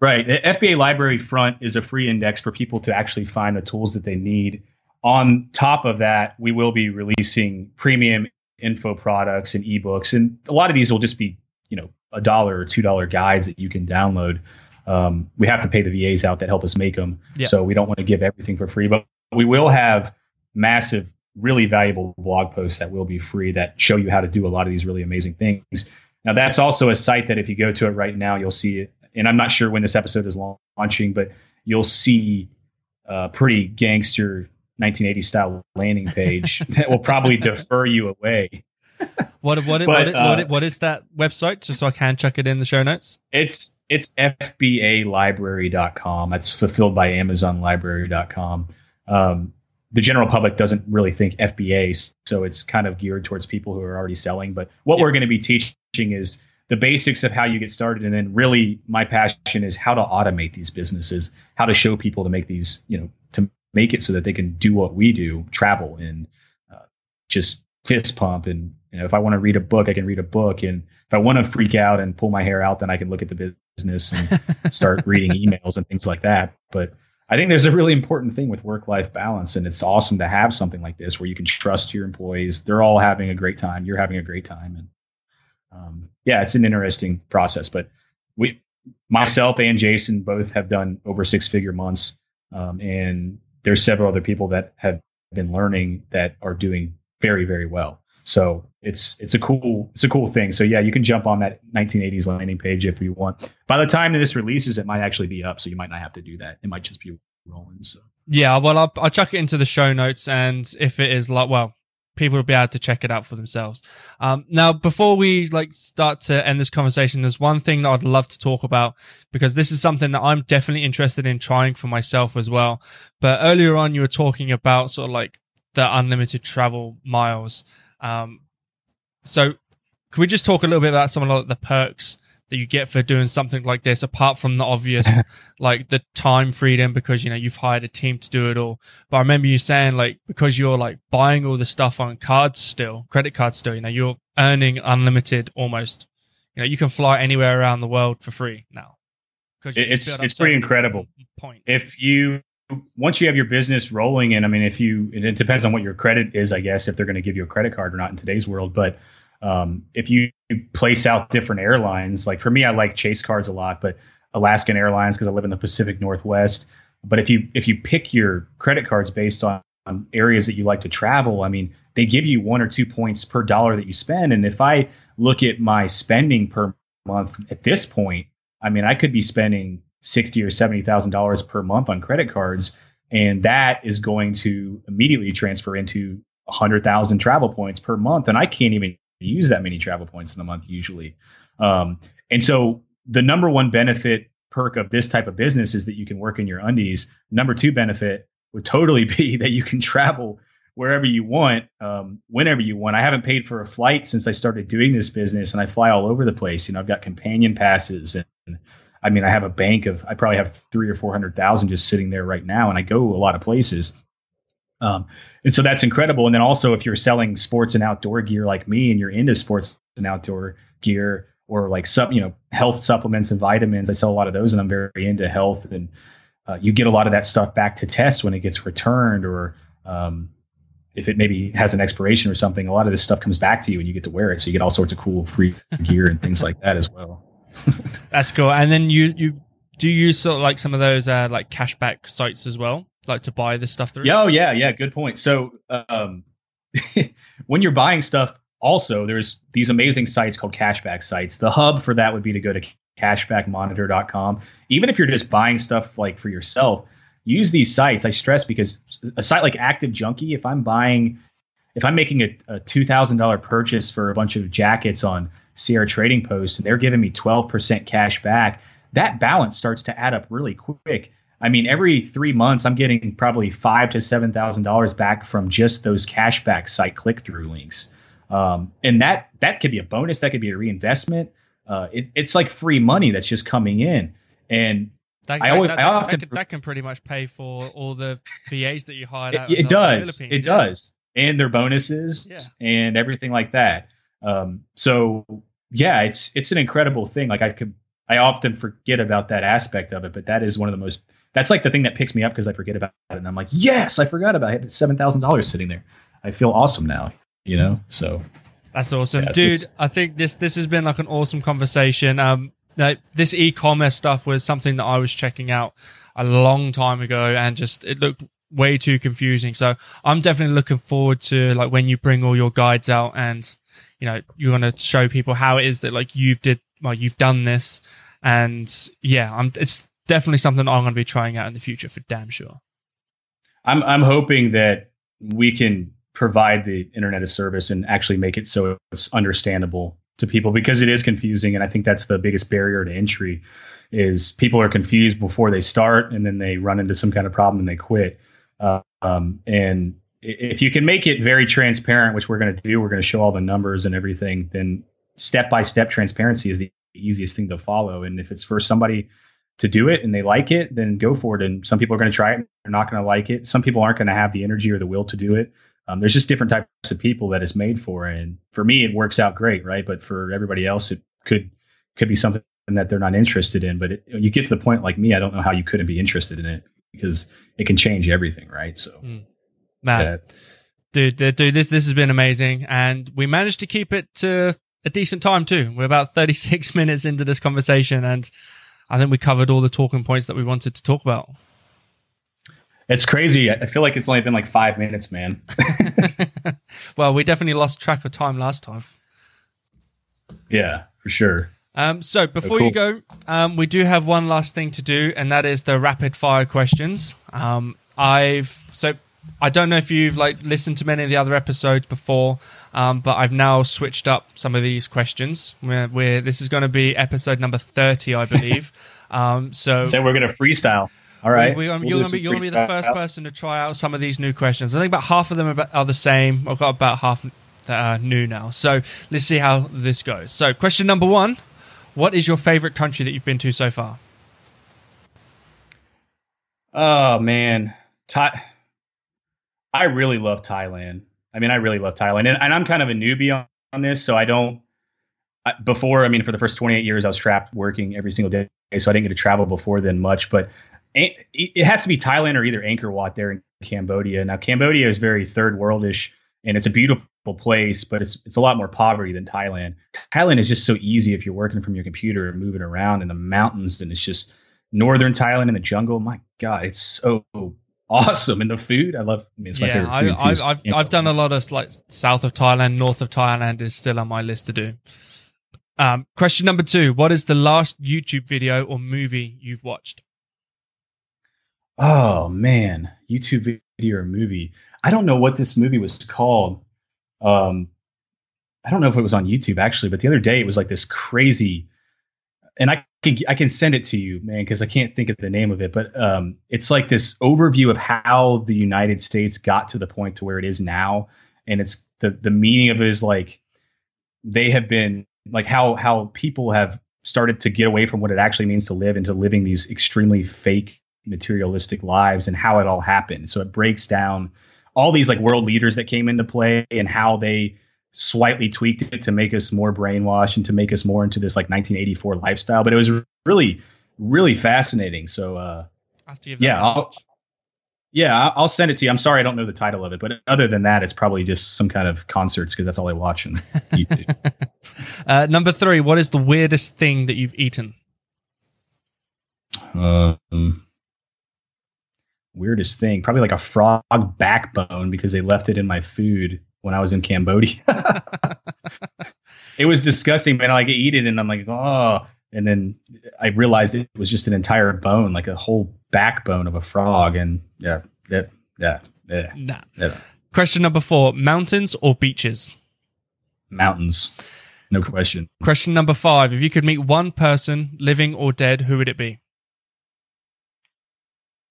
Right. The FBA library front is a free index for people to actually find the tools that they need. On top of that, we will be releasing premium info products and ebooks, and a lot of these will just be, you know, a dollar or two dollar guides that you can download. Um, we have to pay the VAs out that help us make them, yeah. so we don't want to give everything for free. But we will have massive, really valuable blog posts that will be free that show you how to do a lot of these really amazing things. Now, that's also a site that if you go to it right now, you'll see it. And I'm not sure when this episode is launching, but you'll see a pretty gangster 1980 style landing page that will probably defer you away. what what, but, what, uh, what, what is that website just so I can chuck it in the show notes? It's it's fbalibrary.com. That's fulfilled by amazonlibrary.com. Um, the general public doesn't really think FBA, so it's kind of geared towards people who are already selling. But what yeah. we're going to be teaching is the basics of how you get started, and then really my passion is how to automate these businesses, how to show people to make these, you know, to make it so that they can do what we do, travel and uh, just fist pump. And you know, if I want to read a book, I can read a book. And if I want to freak out and pull my hair out, then I can look at the business and start reading emails and things like that. But I think there's a really important thing with work life balance. And it's awesome to have something like this where you can trust your employees. They're all having a great time. You're having a great time. And um, yeah, it's an interesting process. But we, myself and Jason both have done over six figure months. Um, and there's several other people that have been learning that are doing very very well. So it's it's a cool it's a cool thing. So yeah, you can jump on that 1980s landing page if you want. By the time this releases, it might actually be up, so you might not have to do that. It might just be rolling. So yeah, well, I'll, I'll chuck it into the show notes, and if it is like well, people will be able to check it out for themselves. Um, now, before we like start to end this conversation, there's one thing that I'd love to talk about because this is something that I'm definitely interested in trying for myself as well. But earlier on, you were talking about sort of like the unlimited travel miles. Um, so can we just talk a little bit about some of the perks that you get for doing something like this, apart from the obvious, like the time freedom because, you know, you've hired a team to do it all. But I remember you saying like, because you're like buying all the stuff on cards still, credit cards still, you know, you're earning unlimited almost. You know, you can fly anywhere around the world for free now. It's, it's pretty incredible. Points. If you, once you have your business rolling and I mean, if you, it depends on what your credit is, I guess, if they're going to give you a credit card or not in today's world, but um, if you place out different airlines, like for me, I like Chase cards a lot, but Alaskan Airlines because I live in the Pacific Northwest. But if you if you pick your credit cards based on, on areas that you like to travel, I mean, they give you one or two points per dollar that you spend. And if I look at my spending per month at this point, I mean, I could be spending sixty or seventy thousand dollars per month on credit cards and that is going to immediately transfer into 100,000 travel points per month. And I can't even use that many travel points in a month usually. Um, and so the number one benefit perk of this type of business is that you can work in your undies. Number two benefit would totally be that you can travel wherever you want, um, whenever you want. I haven't paid for a flight since I started doing this business, and I fly all over the place. You know, I've got companion passes, and, and I mean, I have a bank of I probably have three or four hundred thousand just sitting there right now, and I go a lot of places. Um, and so that's incredible. And then also, if you're selling sports and outdoor gear like me, and you're into sports and outdoor gear, or like some, you know, health supplements and vitamins, I sell a lot of those, and I'm very into health. And uh, you get a lot of that stuff back to test when it gets returned, or um, if it maybe has an expiration or something. A lot of this stuff comes back to you, and you get to wear it. So you get all sorts of cool free gear and things like that as well. That's cool. And then you you do you use sort of like some of those uh, like cashback sites as well? Like to buy this stuff through? Yeah, oh, yeah, yeah. Good point. So um, when you're buying stuff, also there's these amazing sites called cashback sites. The hub for that would be to go to cashbackmonitor.com. Even if you're just buying stuff like for yourself, use these sites. I stress because a site like Active Junky, if I'm buying, if I'm making a, a two thousand dollar purchase for a bunch of jackets on Sierra Trading Post, and they're giving me twelve percent cash back, that balance starts to add up really quick. I mean, every three months, I'm getting probably five to seven thousand dollars back from just those cashback site click through links, um, and that that could be a bonus. That could be a reinvestment. Uh, it, it's like free money that's just coming in, and that, I always, that, I often, that, can, that, can, pretty much pay for all the VAs that you hired. It, it does. It yeah. does, and their bonuses yeah. and everything like that. Um, so yeah, it's it's an incredible thing. Like I could, I often forget about that aspect of it, but that is one of the most that's like the thing that picks me up because I forget about it. And I'm like, yes, I forgot about it. Seven thousand dollars sitting there. I feel awesome now. You know, so that's awesome, yeah, dude. I think this this has been like an awesome conversation. Um, like this e-commerce stuff was something that I was checking out a long time ago, and just it looked way too confusing. So I'm definitely looking forward to like when you bring all your guides out and you know you're gonna show people how it is that like you've did well you've done this and yeah i'm it's definitely something I'm going to be trying out in the future for damn sure. I'm I'm hoping that we can provide the internet as service and actually make it so it's understandable to people because it is confusing and I think that's the biggest barrier to entry is people are confused before they start and then they run into some kind of problem and they quit. Uh, um, and if you can make it very transparent, which we're going to do, we're going to show all the numbers and everything, then step by step transparency is the easiest thing to follow. And if it's for somebody to do it and they like it, then go for it. And some people are going to try it, they're not going to like it. Some people aren't going to have the energy or the will to do it. Um, there's just different types of people that it's made for, and for me, it works out great, right? But for everybody else, it could could be something that they're not interested in. But it, you get to the point like me, I don't know how you couldn't be interested in it because it can change everything, right? So, mm. man, yeah. dude, dude, dude, this this has been amazing, and we managed to keep it to a decent time too. We're about 36 minutes into this conversation, and I think we covered all the talking points that we wanted to talk about. It's crazy. I feel like it's only been like five minutes, man. well, we definitely lost track of time last time. Yeah, for sure. Um, so before oh, cool. you go, um, we do have one last thing to do, and that is the rapid fire questions. Um, I've so I don't know if you've like listened to many of the other episodes before, um, but I've now switched up some of these questions. Where, where this is going to be episode number thirty, I believe. um, so, so we're going to freestyle. All right, we, we, we'll you're going to be, the first person to try out some of these new questions. I think about half of them are, are the same. I've got about half that are new now. So let's see how this goes. So, question number one: What is your favorite country that you've been to so far? Oh man, Thai. I really love Thailand. I mean, I really love Thailand, and, and I'm kind of a newbie on, on this, so I don't. I, before, I mean, for the first 28 years, I was trapped working every single day, so I didn't get to travel before then much. But it, it has to be Thailand or either Angkor Wat there in Cambodia. Now, Cambodia is very third worldish, and it's a beautiful place, but it's it's a lot more poverty than Thailand. Thailand is just so easy if you're working from your computer and moving around in the mountains, and it's just northern Thailand in the jungle. My God, it's so awesome. And the food, I love. I mean, it's my yeah, favorite food I, too. I've, I've done a lot of like south of Thailand, north of Thailand is still on my list to do. Um, question number two: What is the last YouTube video or movie you've watched? Oh man, YouTube video or movie. I don't know what this movie was called. Um, I don't know if it was on YouTube actually, but the other day it was like this crazy, and I can I can send it to you, man, because I can't think of the name of it. But um, it's like this overview of how the United States got to the point to where it is now, and it's the the meaning of it is like they have been like how how people have started to get away from what it actually means to live into living these extremely fake materialistic lives and how it all happened. So it breaks down all these like world leaders that came into play and how they slightly tweaked it to make us more brainwashed and to make us more into this like 1984 lifestyle. But it was really, really fascinating. So, uh, yeah, I'll, yeah, I'll send it to you. I'm sorry I don't know the title of it, but other than that, it's probably just some kind of concerts because that's all I watch on YouTube. uh, number three, what is the weirdest thing that you've eaten? Um, weirdest thing, probably like a frog backbone because they left it in my food when I was in Cambodia. it was disgusting, man. I like eat it and I'm like, oh. And then I realized it was just an entire bone, like a whole backbone of a frog. And yeah, yeah, yeah, yeah. Nah. yeah. Question number four: mountains or beaches? Mountains, no question. Question number five: If you could meet one person, living or dead, who would it be?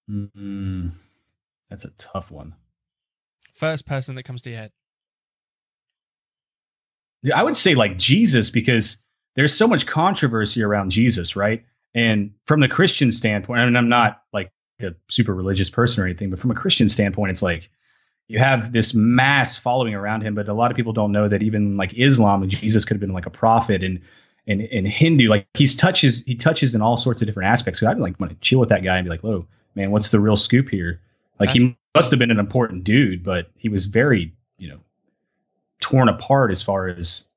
Mm, that's a tough one. First person that comes to your head. I would say like Jesus because there's so much controversy around Jesus, right? And from the Christian standpoint, and I'm not like a super religious person or anything, but from a Christian standpoint, it's like you have this mass following around him, but a lot of people don't know that even like Islam, Jesus could have been like a prophet and and, and Hindu, like he's touches he touches in all sorts of different aspects. So I'd like want to chill with that guy and be like, whoa, man, what's the real scoop here? Like That's, he must have been an important dude, but he was very, you know, torn apart as far as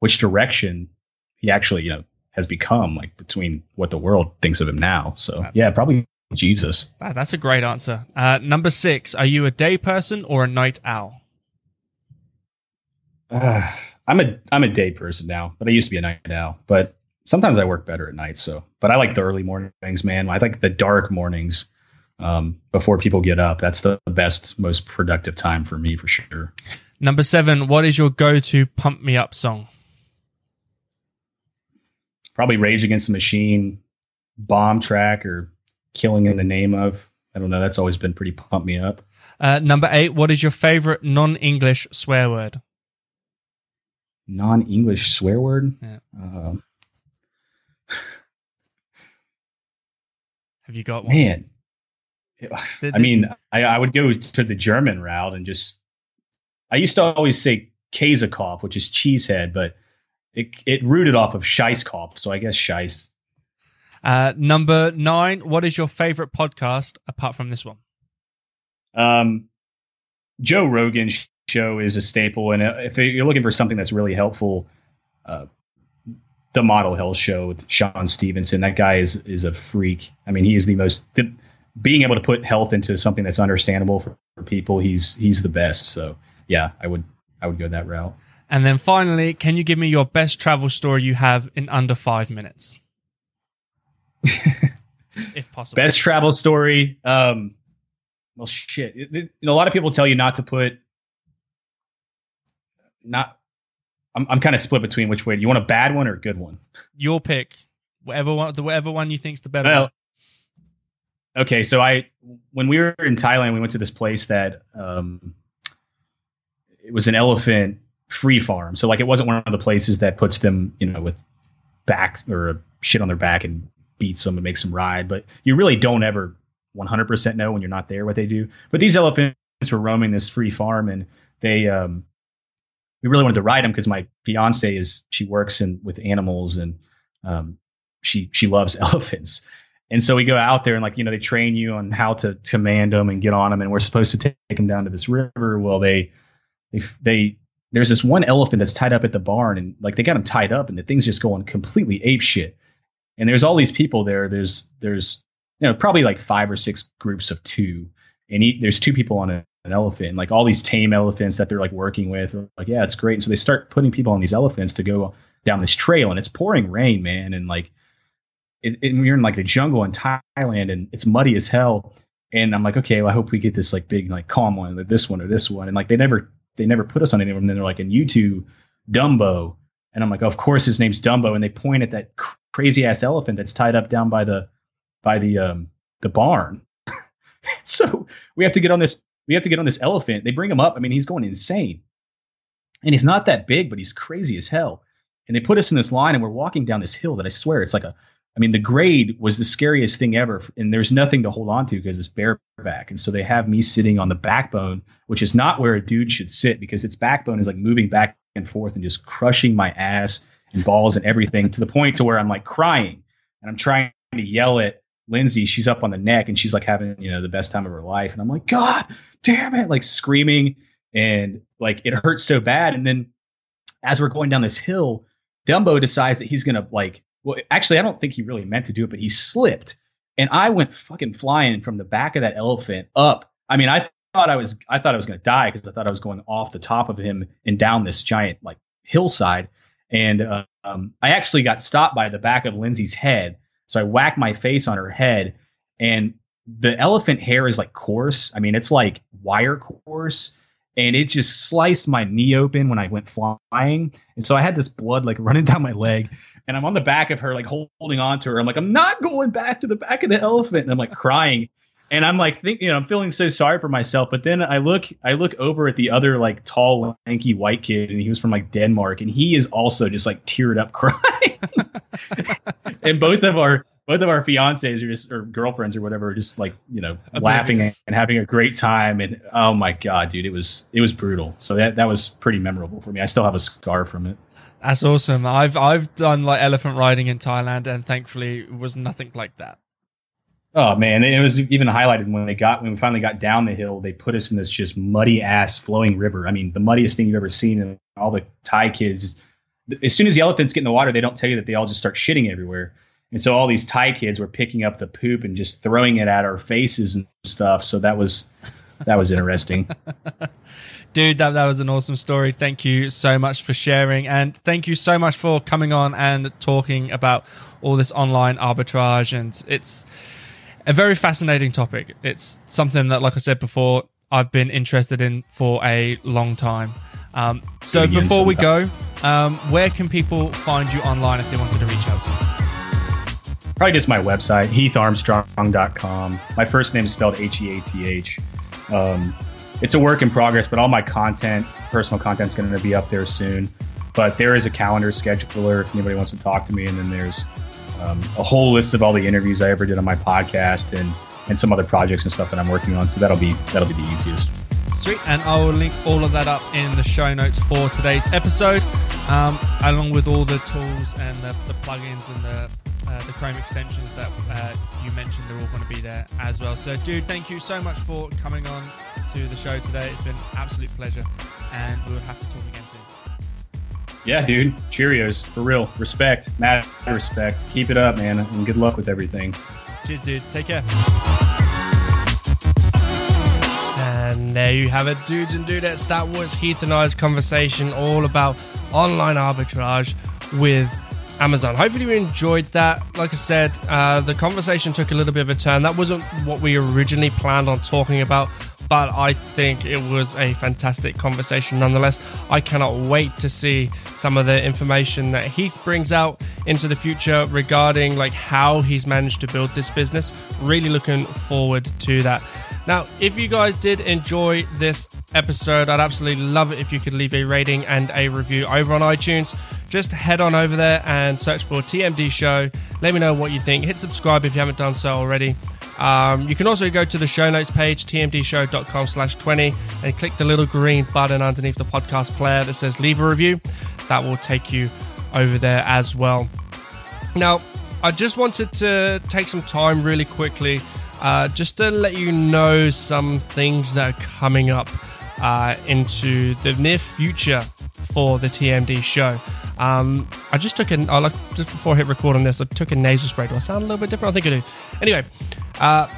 which direction he actually, you know, has become like between what the world thinks of him now. So yeah, probably Jesus. That's a great answer. Uh, number six, are you a day person or a night owl? Uh, I'm a I'm a day person now, but I used to be a night owl. But sometimes I work better at night. So, but I like the early mornings, man. I like the dark mornings um, before people get up. That's the best, most productive time for me, for sure. Number seven, what is your go-to pump me up song? Probably Rage Against the Machine, Bombtrack, or Killing in the Name of. I don't know. That's always been pretty pump me up. Uh, number eight, what is your favorite non-English swear word? Non-English swear word. Yeah. Uh, Have you got one? Man, I mean, I, I, would go to the German route and just. I used to always say Käsekopf, which is cheesehead, but it it rooted off of Scheisskopf, so I guess Scheiss. Uh, number nine. What is your favorite podcast apart from this one? Um, Joe Rogan show is a staple, and if you're looking for something that's really helpful, uh, the Model Health Show with Shawn Stevenson. That guy is is a freak. I mean, he is the most the, being able to put health into something that's understandable for, for, people. He's he's the best. So yeah, I would I would go that route. And then finally, can you give me your best travel story you have in under five minutes, if possible? Best travel story. Um, well, shit. It, it, you know, a lot of people tell you not to put not I'm I'm kind of split between which way. Do you want a bad one or a good one? Your pick. Whatever one, the whatever one you think's the better. Well, one. okay. So I, when we were in Thailand, we went to this place that um, it was an elephant free farm. So like, it wasn't one of the places that puts them, you know, with back or shit on their back and beats them and makes them ride. But you really don't ever 100% know when you're not there what they do. But these elephants were roaming this free farm and they um, we really wanted to ride them because my fiance is she works in with animals and um, she she loves elephants. And so we go out there and like you know they train you on how to command them and get on them and we're supposed to take them down to this river. Well they they they there's this one elephant that's tied up at the barn and like they got him tied up and the thing's just going completely ape shit. And there's all these people there. There's there's you know probably like five or six groups of two and he, there's two people on a, an elephant, And like all these tame elephants that they're like working with. Like, yeah, it's great. And so they start putting people on these elephants to go down this trail, and it's pouring rain, man, and like it, it, you're in like the jungle in Thailand, and it's muddy as hell. And I'm like, okay, well, I hope we get this like big like calm one, like this one or this one. And like they never they never put us on any of them. Then they're like, and you two, Dumbo. And I'm like, of course his name's Dumbo. And they point at that cr- crazy ass elephant that's tied up down by the by the um the barn. so we have to get on this we have to get on this elephant. They bring him up. I mean, he's going insane. And he's not that big, but he's crazy as hell. And they put us in this line and we're walking down this hill that I swear it's like a I mean, the grade was the scariest thing ever, and there's nothing to hold on to because it's bareback. And so they have me sitting on the backbone, which is not where a dude should sit because its backbone is like moving back and forth and just crushing my ass and balls and everything to the point to where I'm like crying and I'm trying to yell at Lindsay. She's up on the neck and she's like having you know the best time of her life, and I'm like, God damn it, like screaming and like it hurts so bad. And then as we're going down this hill, Dumbo decides that he's gonna like well, actually, I don't think he really meant to do it, but he slipped, and I went fucking flying from the back of that elephant up. I mean, I thought I was, I thought I was going to die because I thought I was going off the top of him and down this giant like hillside. And uh, um, I actually got stopped by the back of Lindsay's head, so I whacked my face on her head, and the elephant hair is like coarse. I mean, it's like wire coarse and it just sliced my knee open when I went flying. And so I had this blood like running down my leg and I'm on the back of her, like holding on to her. I'm like, I'm not going back to the back of the elephant. And I'm like crying. And I'm like thinking, you know, I'm feeling so sorry for myself. But then I look, I look over at the other like tall, lanky white kid, and he was from like Denmark, and he is also just like teared up crying. and both of our both of our fiancés or just or girlfriends or whatever are just like you know Oblivious. laughing and having a great time. And oh my god, dude, it was it was brutal. So that that was pretty memorable for me. I still have a scar from it. That's awesome. I've I've done like elephant riding in Thailand, and thankfully it was nothing like that. Oh man, it was even highlighted when they got when we finally got down the hill. They put us in this just muddy ass flowing river. I mean, the muddiest thing you've ever seen. And all the Thai kids, as soon as the elephants get in the water, they don't tell you that they all just start shitting everywhere. And so all these Thai kids were picking up the poop and just throwing it at our faces and stuff. So that was that was interesting. Dude, that, that was an awesome story. Thank you so much for sharing. And thank you so much for coming on and talking about all this online arbitrage. And it's a very fascinating topic. It's something that, like I said before, I've been interested in for a long time. Um, so before we go, um, where can people find you online if they wanted to reach out to you? Probably just my website, heatharmstrong.com. My first name is spelled H E A T H. Um, it's a work in progress, but all my content, personal content, is going to be up there soon. But there is a calendar scheduler if anybody wants to talk to me, and then there's um, a whole list of all the interviews I ever did on my podcast and and some other projects and stuff that I'm working on. So that'll be that'll be the easiest. Sweet, and I will link all of that up in the show notes for today's episode, um, along with all the tools and the, the plugins and the uh, the Chrome extensions that uh, you mentioned. They're all going to be there as well. So, dude, thank you so much for coming on to the show today. It's been an absolute pleasure, and we'll have to talk again soon. Yeah, dude. Cheerios. For real. Respect. Mad respect. Keep it up, man. And good luck with everything. Cheers, dude. Take care. And there you have it, dudes and dudettes. That was Heath and I's conversation all about online arbitrage with Amazon. Hopefully, you enjoyed that. Like I said, uh, the conversation took a little bit of a turn. That wasn't what we originally planned on talking about, but I think it was a fantastic conversation nonetheless. I cannot wait to see some of the information that Heath brings out into the future regarding like how he's managed to build this business. Really looking forward to that. Now, if you guys did enjoy this episode, I'd absolutely love it if you could leave a rating and a review over on iTunes. Just head on over there and search for TMD Show. Let me know what you think. Hit subscribe if you haven't done so already. Um, you can also go to the show notes page, tmdshow.com slash 20, and click the little green button underneath the podcast player that says leave a review. That will take you over there as well. Now, I just wanted to take some time really quickly uh, just to let you know some things that are coming up uh, into the near future for the TMD show. Um, I just took an, I like just before I hit record on this, I took a nasal spray. Do I sound a little bit different? I think I do. Anyway, uh,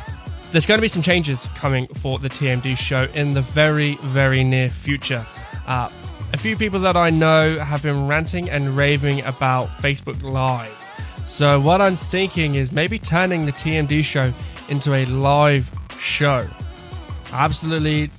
there's going to be some changes coming for the TMD show in the very, very near future. Uh, a few people that I know have been ranting and raving about Facebook Live. So, what I'm thinking is maybe turning the TMD show into a live show. I absolutely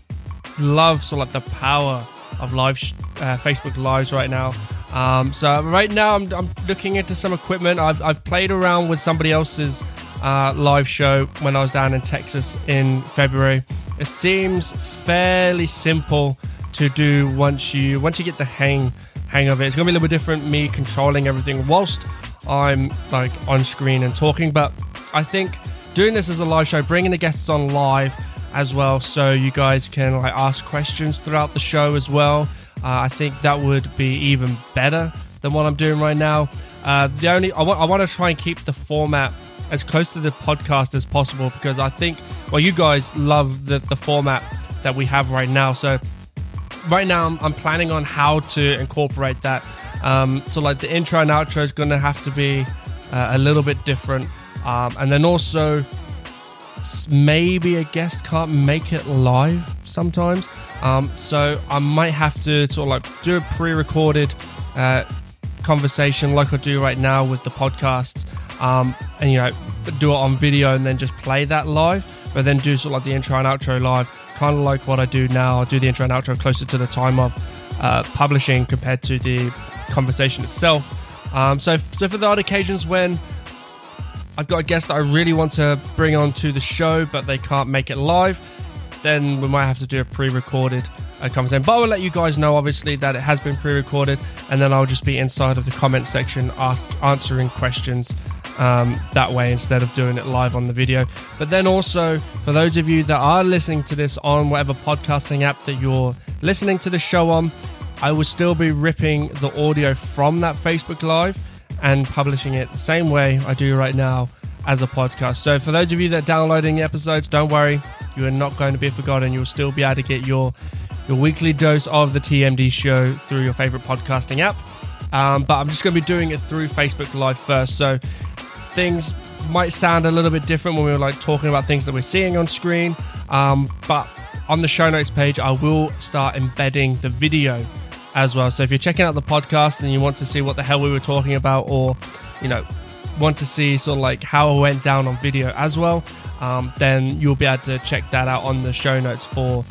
love sort of like the power of live sh- uh, Facebook lives right now. Um, so right now I'm, I'm, looking into some equipment. I've, I've played around with somebody else's uh, live show when I was down in Texas in February. It seems fairly simple to do once you once you get the hang hang of it. It's gonna be a little bit different. Me controlling everything whilst I'm like on screen and talking, but I think doing this as a live show, bringing the guests on live as well, so you guys can like ask questions throughout the show as well. Uh, I think that would be even better than what I'm doing right now. Uh, the only I want I want to try and keep the format as close to the podcast as possible because I think well you guys love the the format that we have right now. So right now I'm, I'm planning on how to incorporate that. Um, so like the intro and outro is going to have to be uh, a little bit different, um, and then also maybe a guest can't make it live sometimes. Um, so I might have to sort of like do a pre-recorded uh, conversation like I do right now with the podcast, um, and you know do it on video and then just play that live, but then do sort of like the intro and outro live, kind of like what I do now. I do the intro and outro closer to the time of uh, publishing compared to the conversation itself. Um, so, so for the odd occasions when I've got a guest that I really want to bring on to the show, but they can't make it live, then we might have to do a pre-recorded uh, conversation. But I will let you guys know, obviously, that it has been pre-recorded, and then I'll just be inside of the comment section ask, answering questions um, that way instead of doing it live on the video. But then also, for those of you that are listening to this on whatever podcasting app that you're listening to the show on, I will still be ripping the audio from that Facebook Live and publishing it the same way I do right now as a podcast. So for those of you that are downloading the episodes, don't worry, you are not going to be forgotten. You'll still be able to get your your weekly dose of the TMD show through your favorite podcasting app. Um, but I'm just going to be doing it through Facebook Live first. So things might sound a little bit different when we're like talking about things that we're seeing on screen. Um, but on the show notes page, I will start embedding the video as well. So if you're checking out the podcast and you want to see what the hell we were talking about, or you know, want to see sort of like how it went down on video as well, um, then you'll be able to check that out on the show notes for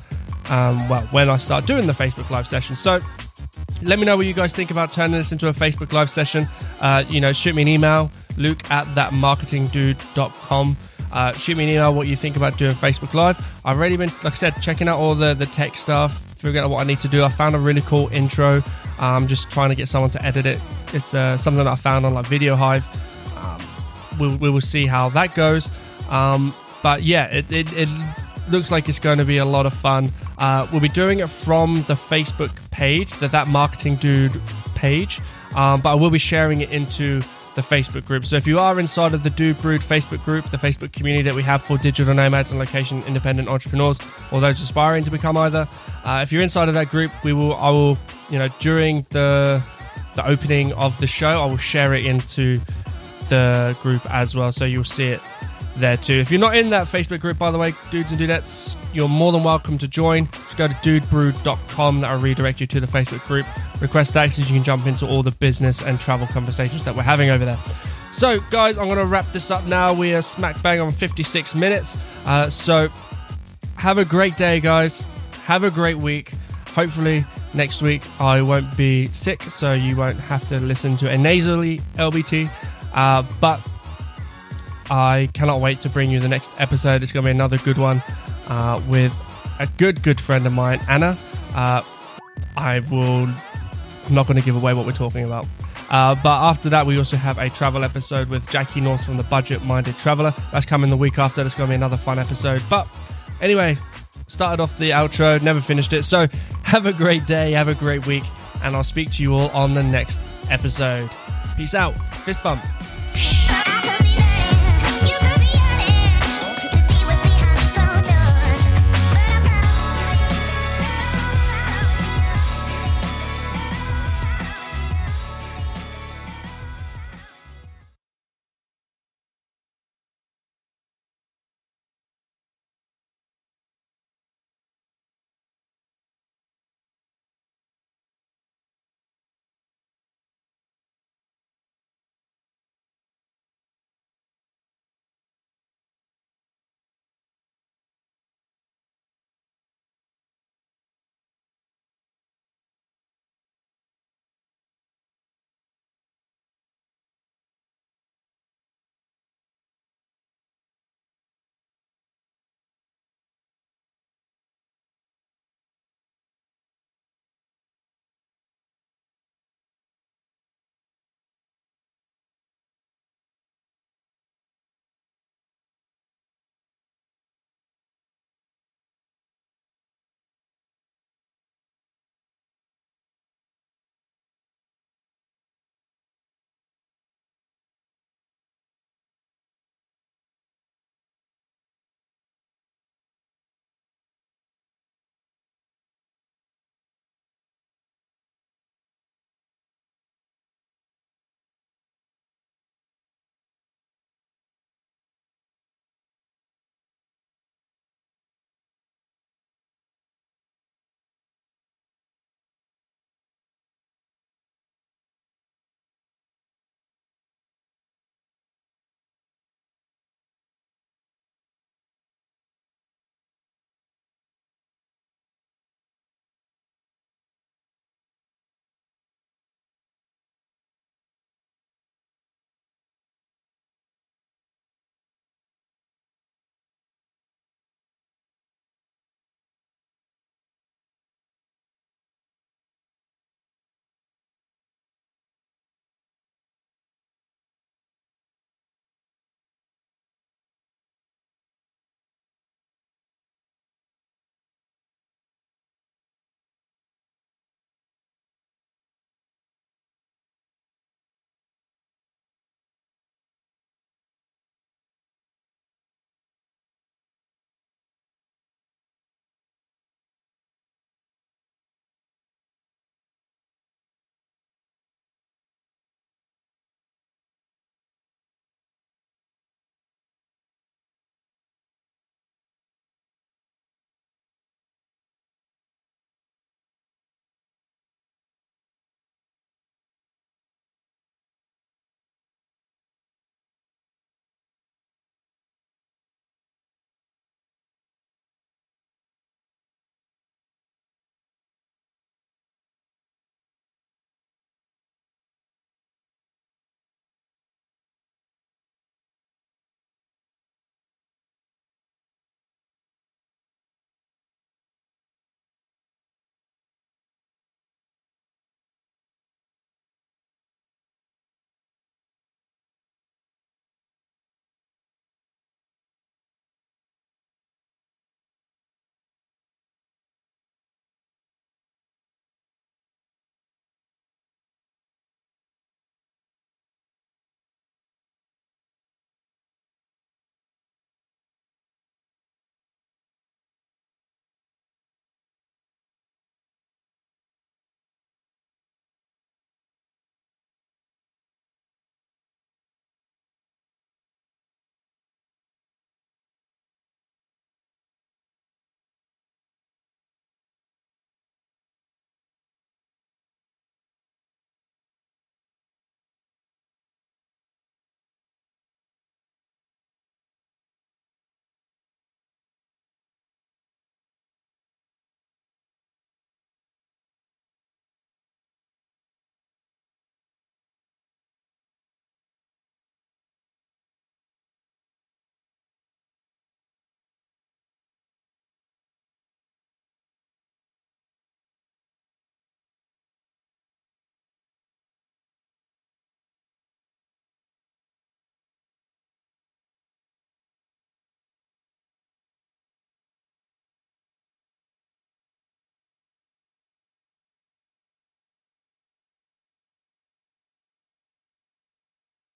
um, well when I start doing the Facebook Live session. So let me know what you guys think about turning this into a Facebook Live session. Uh, you know, shoot me an email, luke at thatmarketingdude.com. Uh, shoot me an email what you think about doing Facebook Live. I've already been, like I said, checking out all the, the tech stuff, figuring out what I need to do. I found a really cool intro. I'm just trying to get someone to edit it. It's uh, something I found on like Video Hive. Um, we'll, we will see how that goes. Um, but yeah, it, it, it looks like it's going to be a lot of fun. Uh, we'll be doing it from the Facebook page, the That Marketing Dude page, um, but I will be sharing it into the Facebook group. So if you are inside of the Dude Brood Facebook group, the Facebook community that we have for digital nomads and location independent entrepreneurs, or those aspiring to become either, uh, if you're inside of that group, we will, I will, you know, during the the opening of the show, I will share it into the group as well, so you'll see it there too. If you're not in that Facebook group, by the way, dudes and dudettes, you're more than welcome to join. Just go to dudebrood.com. That'll redirect you to the Facebook group. Request access. You can jump into all the business and travel conversations that we're having over there. So, guys, I'm going to wrap this up now. We are smack bang on 56 minutes. Uh, so, have a great day, guys. Have a great week. Hopefully, next week I won't be sick, so you won't have to listen to a nasally LBT. Uh, but I cannot wait to bring you the next episode. It's going to be another good one uh, with a good, good friend of mine, Anna. Uh, I will. I'm not going to give away what we're talking about. Uh, but after that, we also have a travel episode with Jackie Nourse from the Budget Minded Traveler. That's coming the week after. That's going to be another fun episode. But anyway, started off the outro, never finished it. So have a great day, have a great week, and I'll speak to you all on the next episode. Peace out. Fist bump.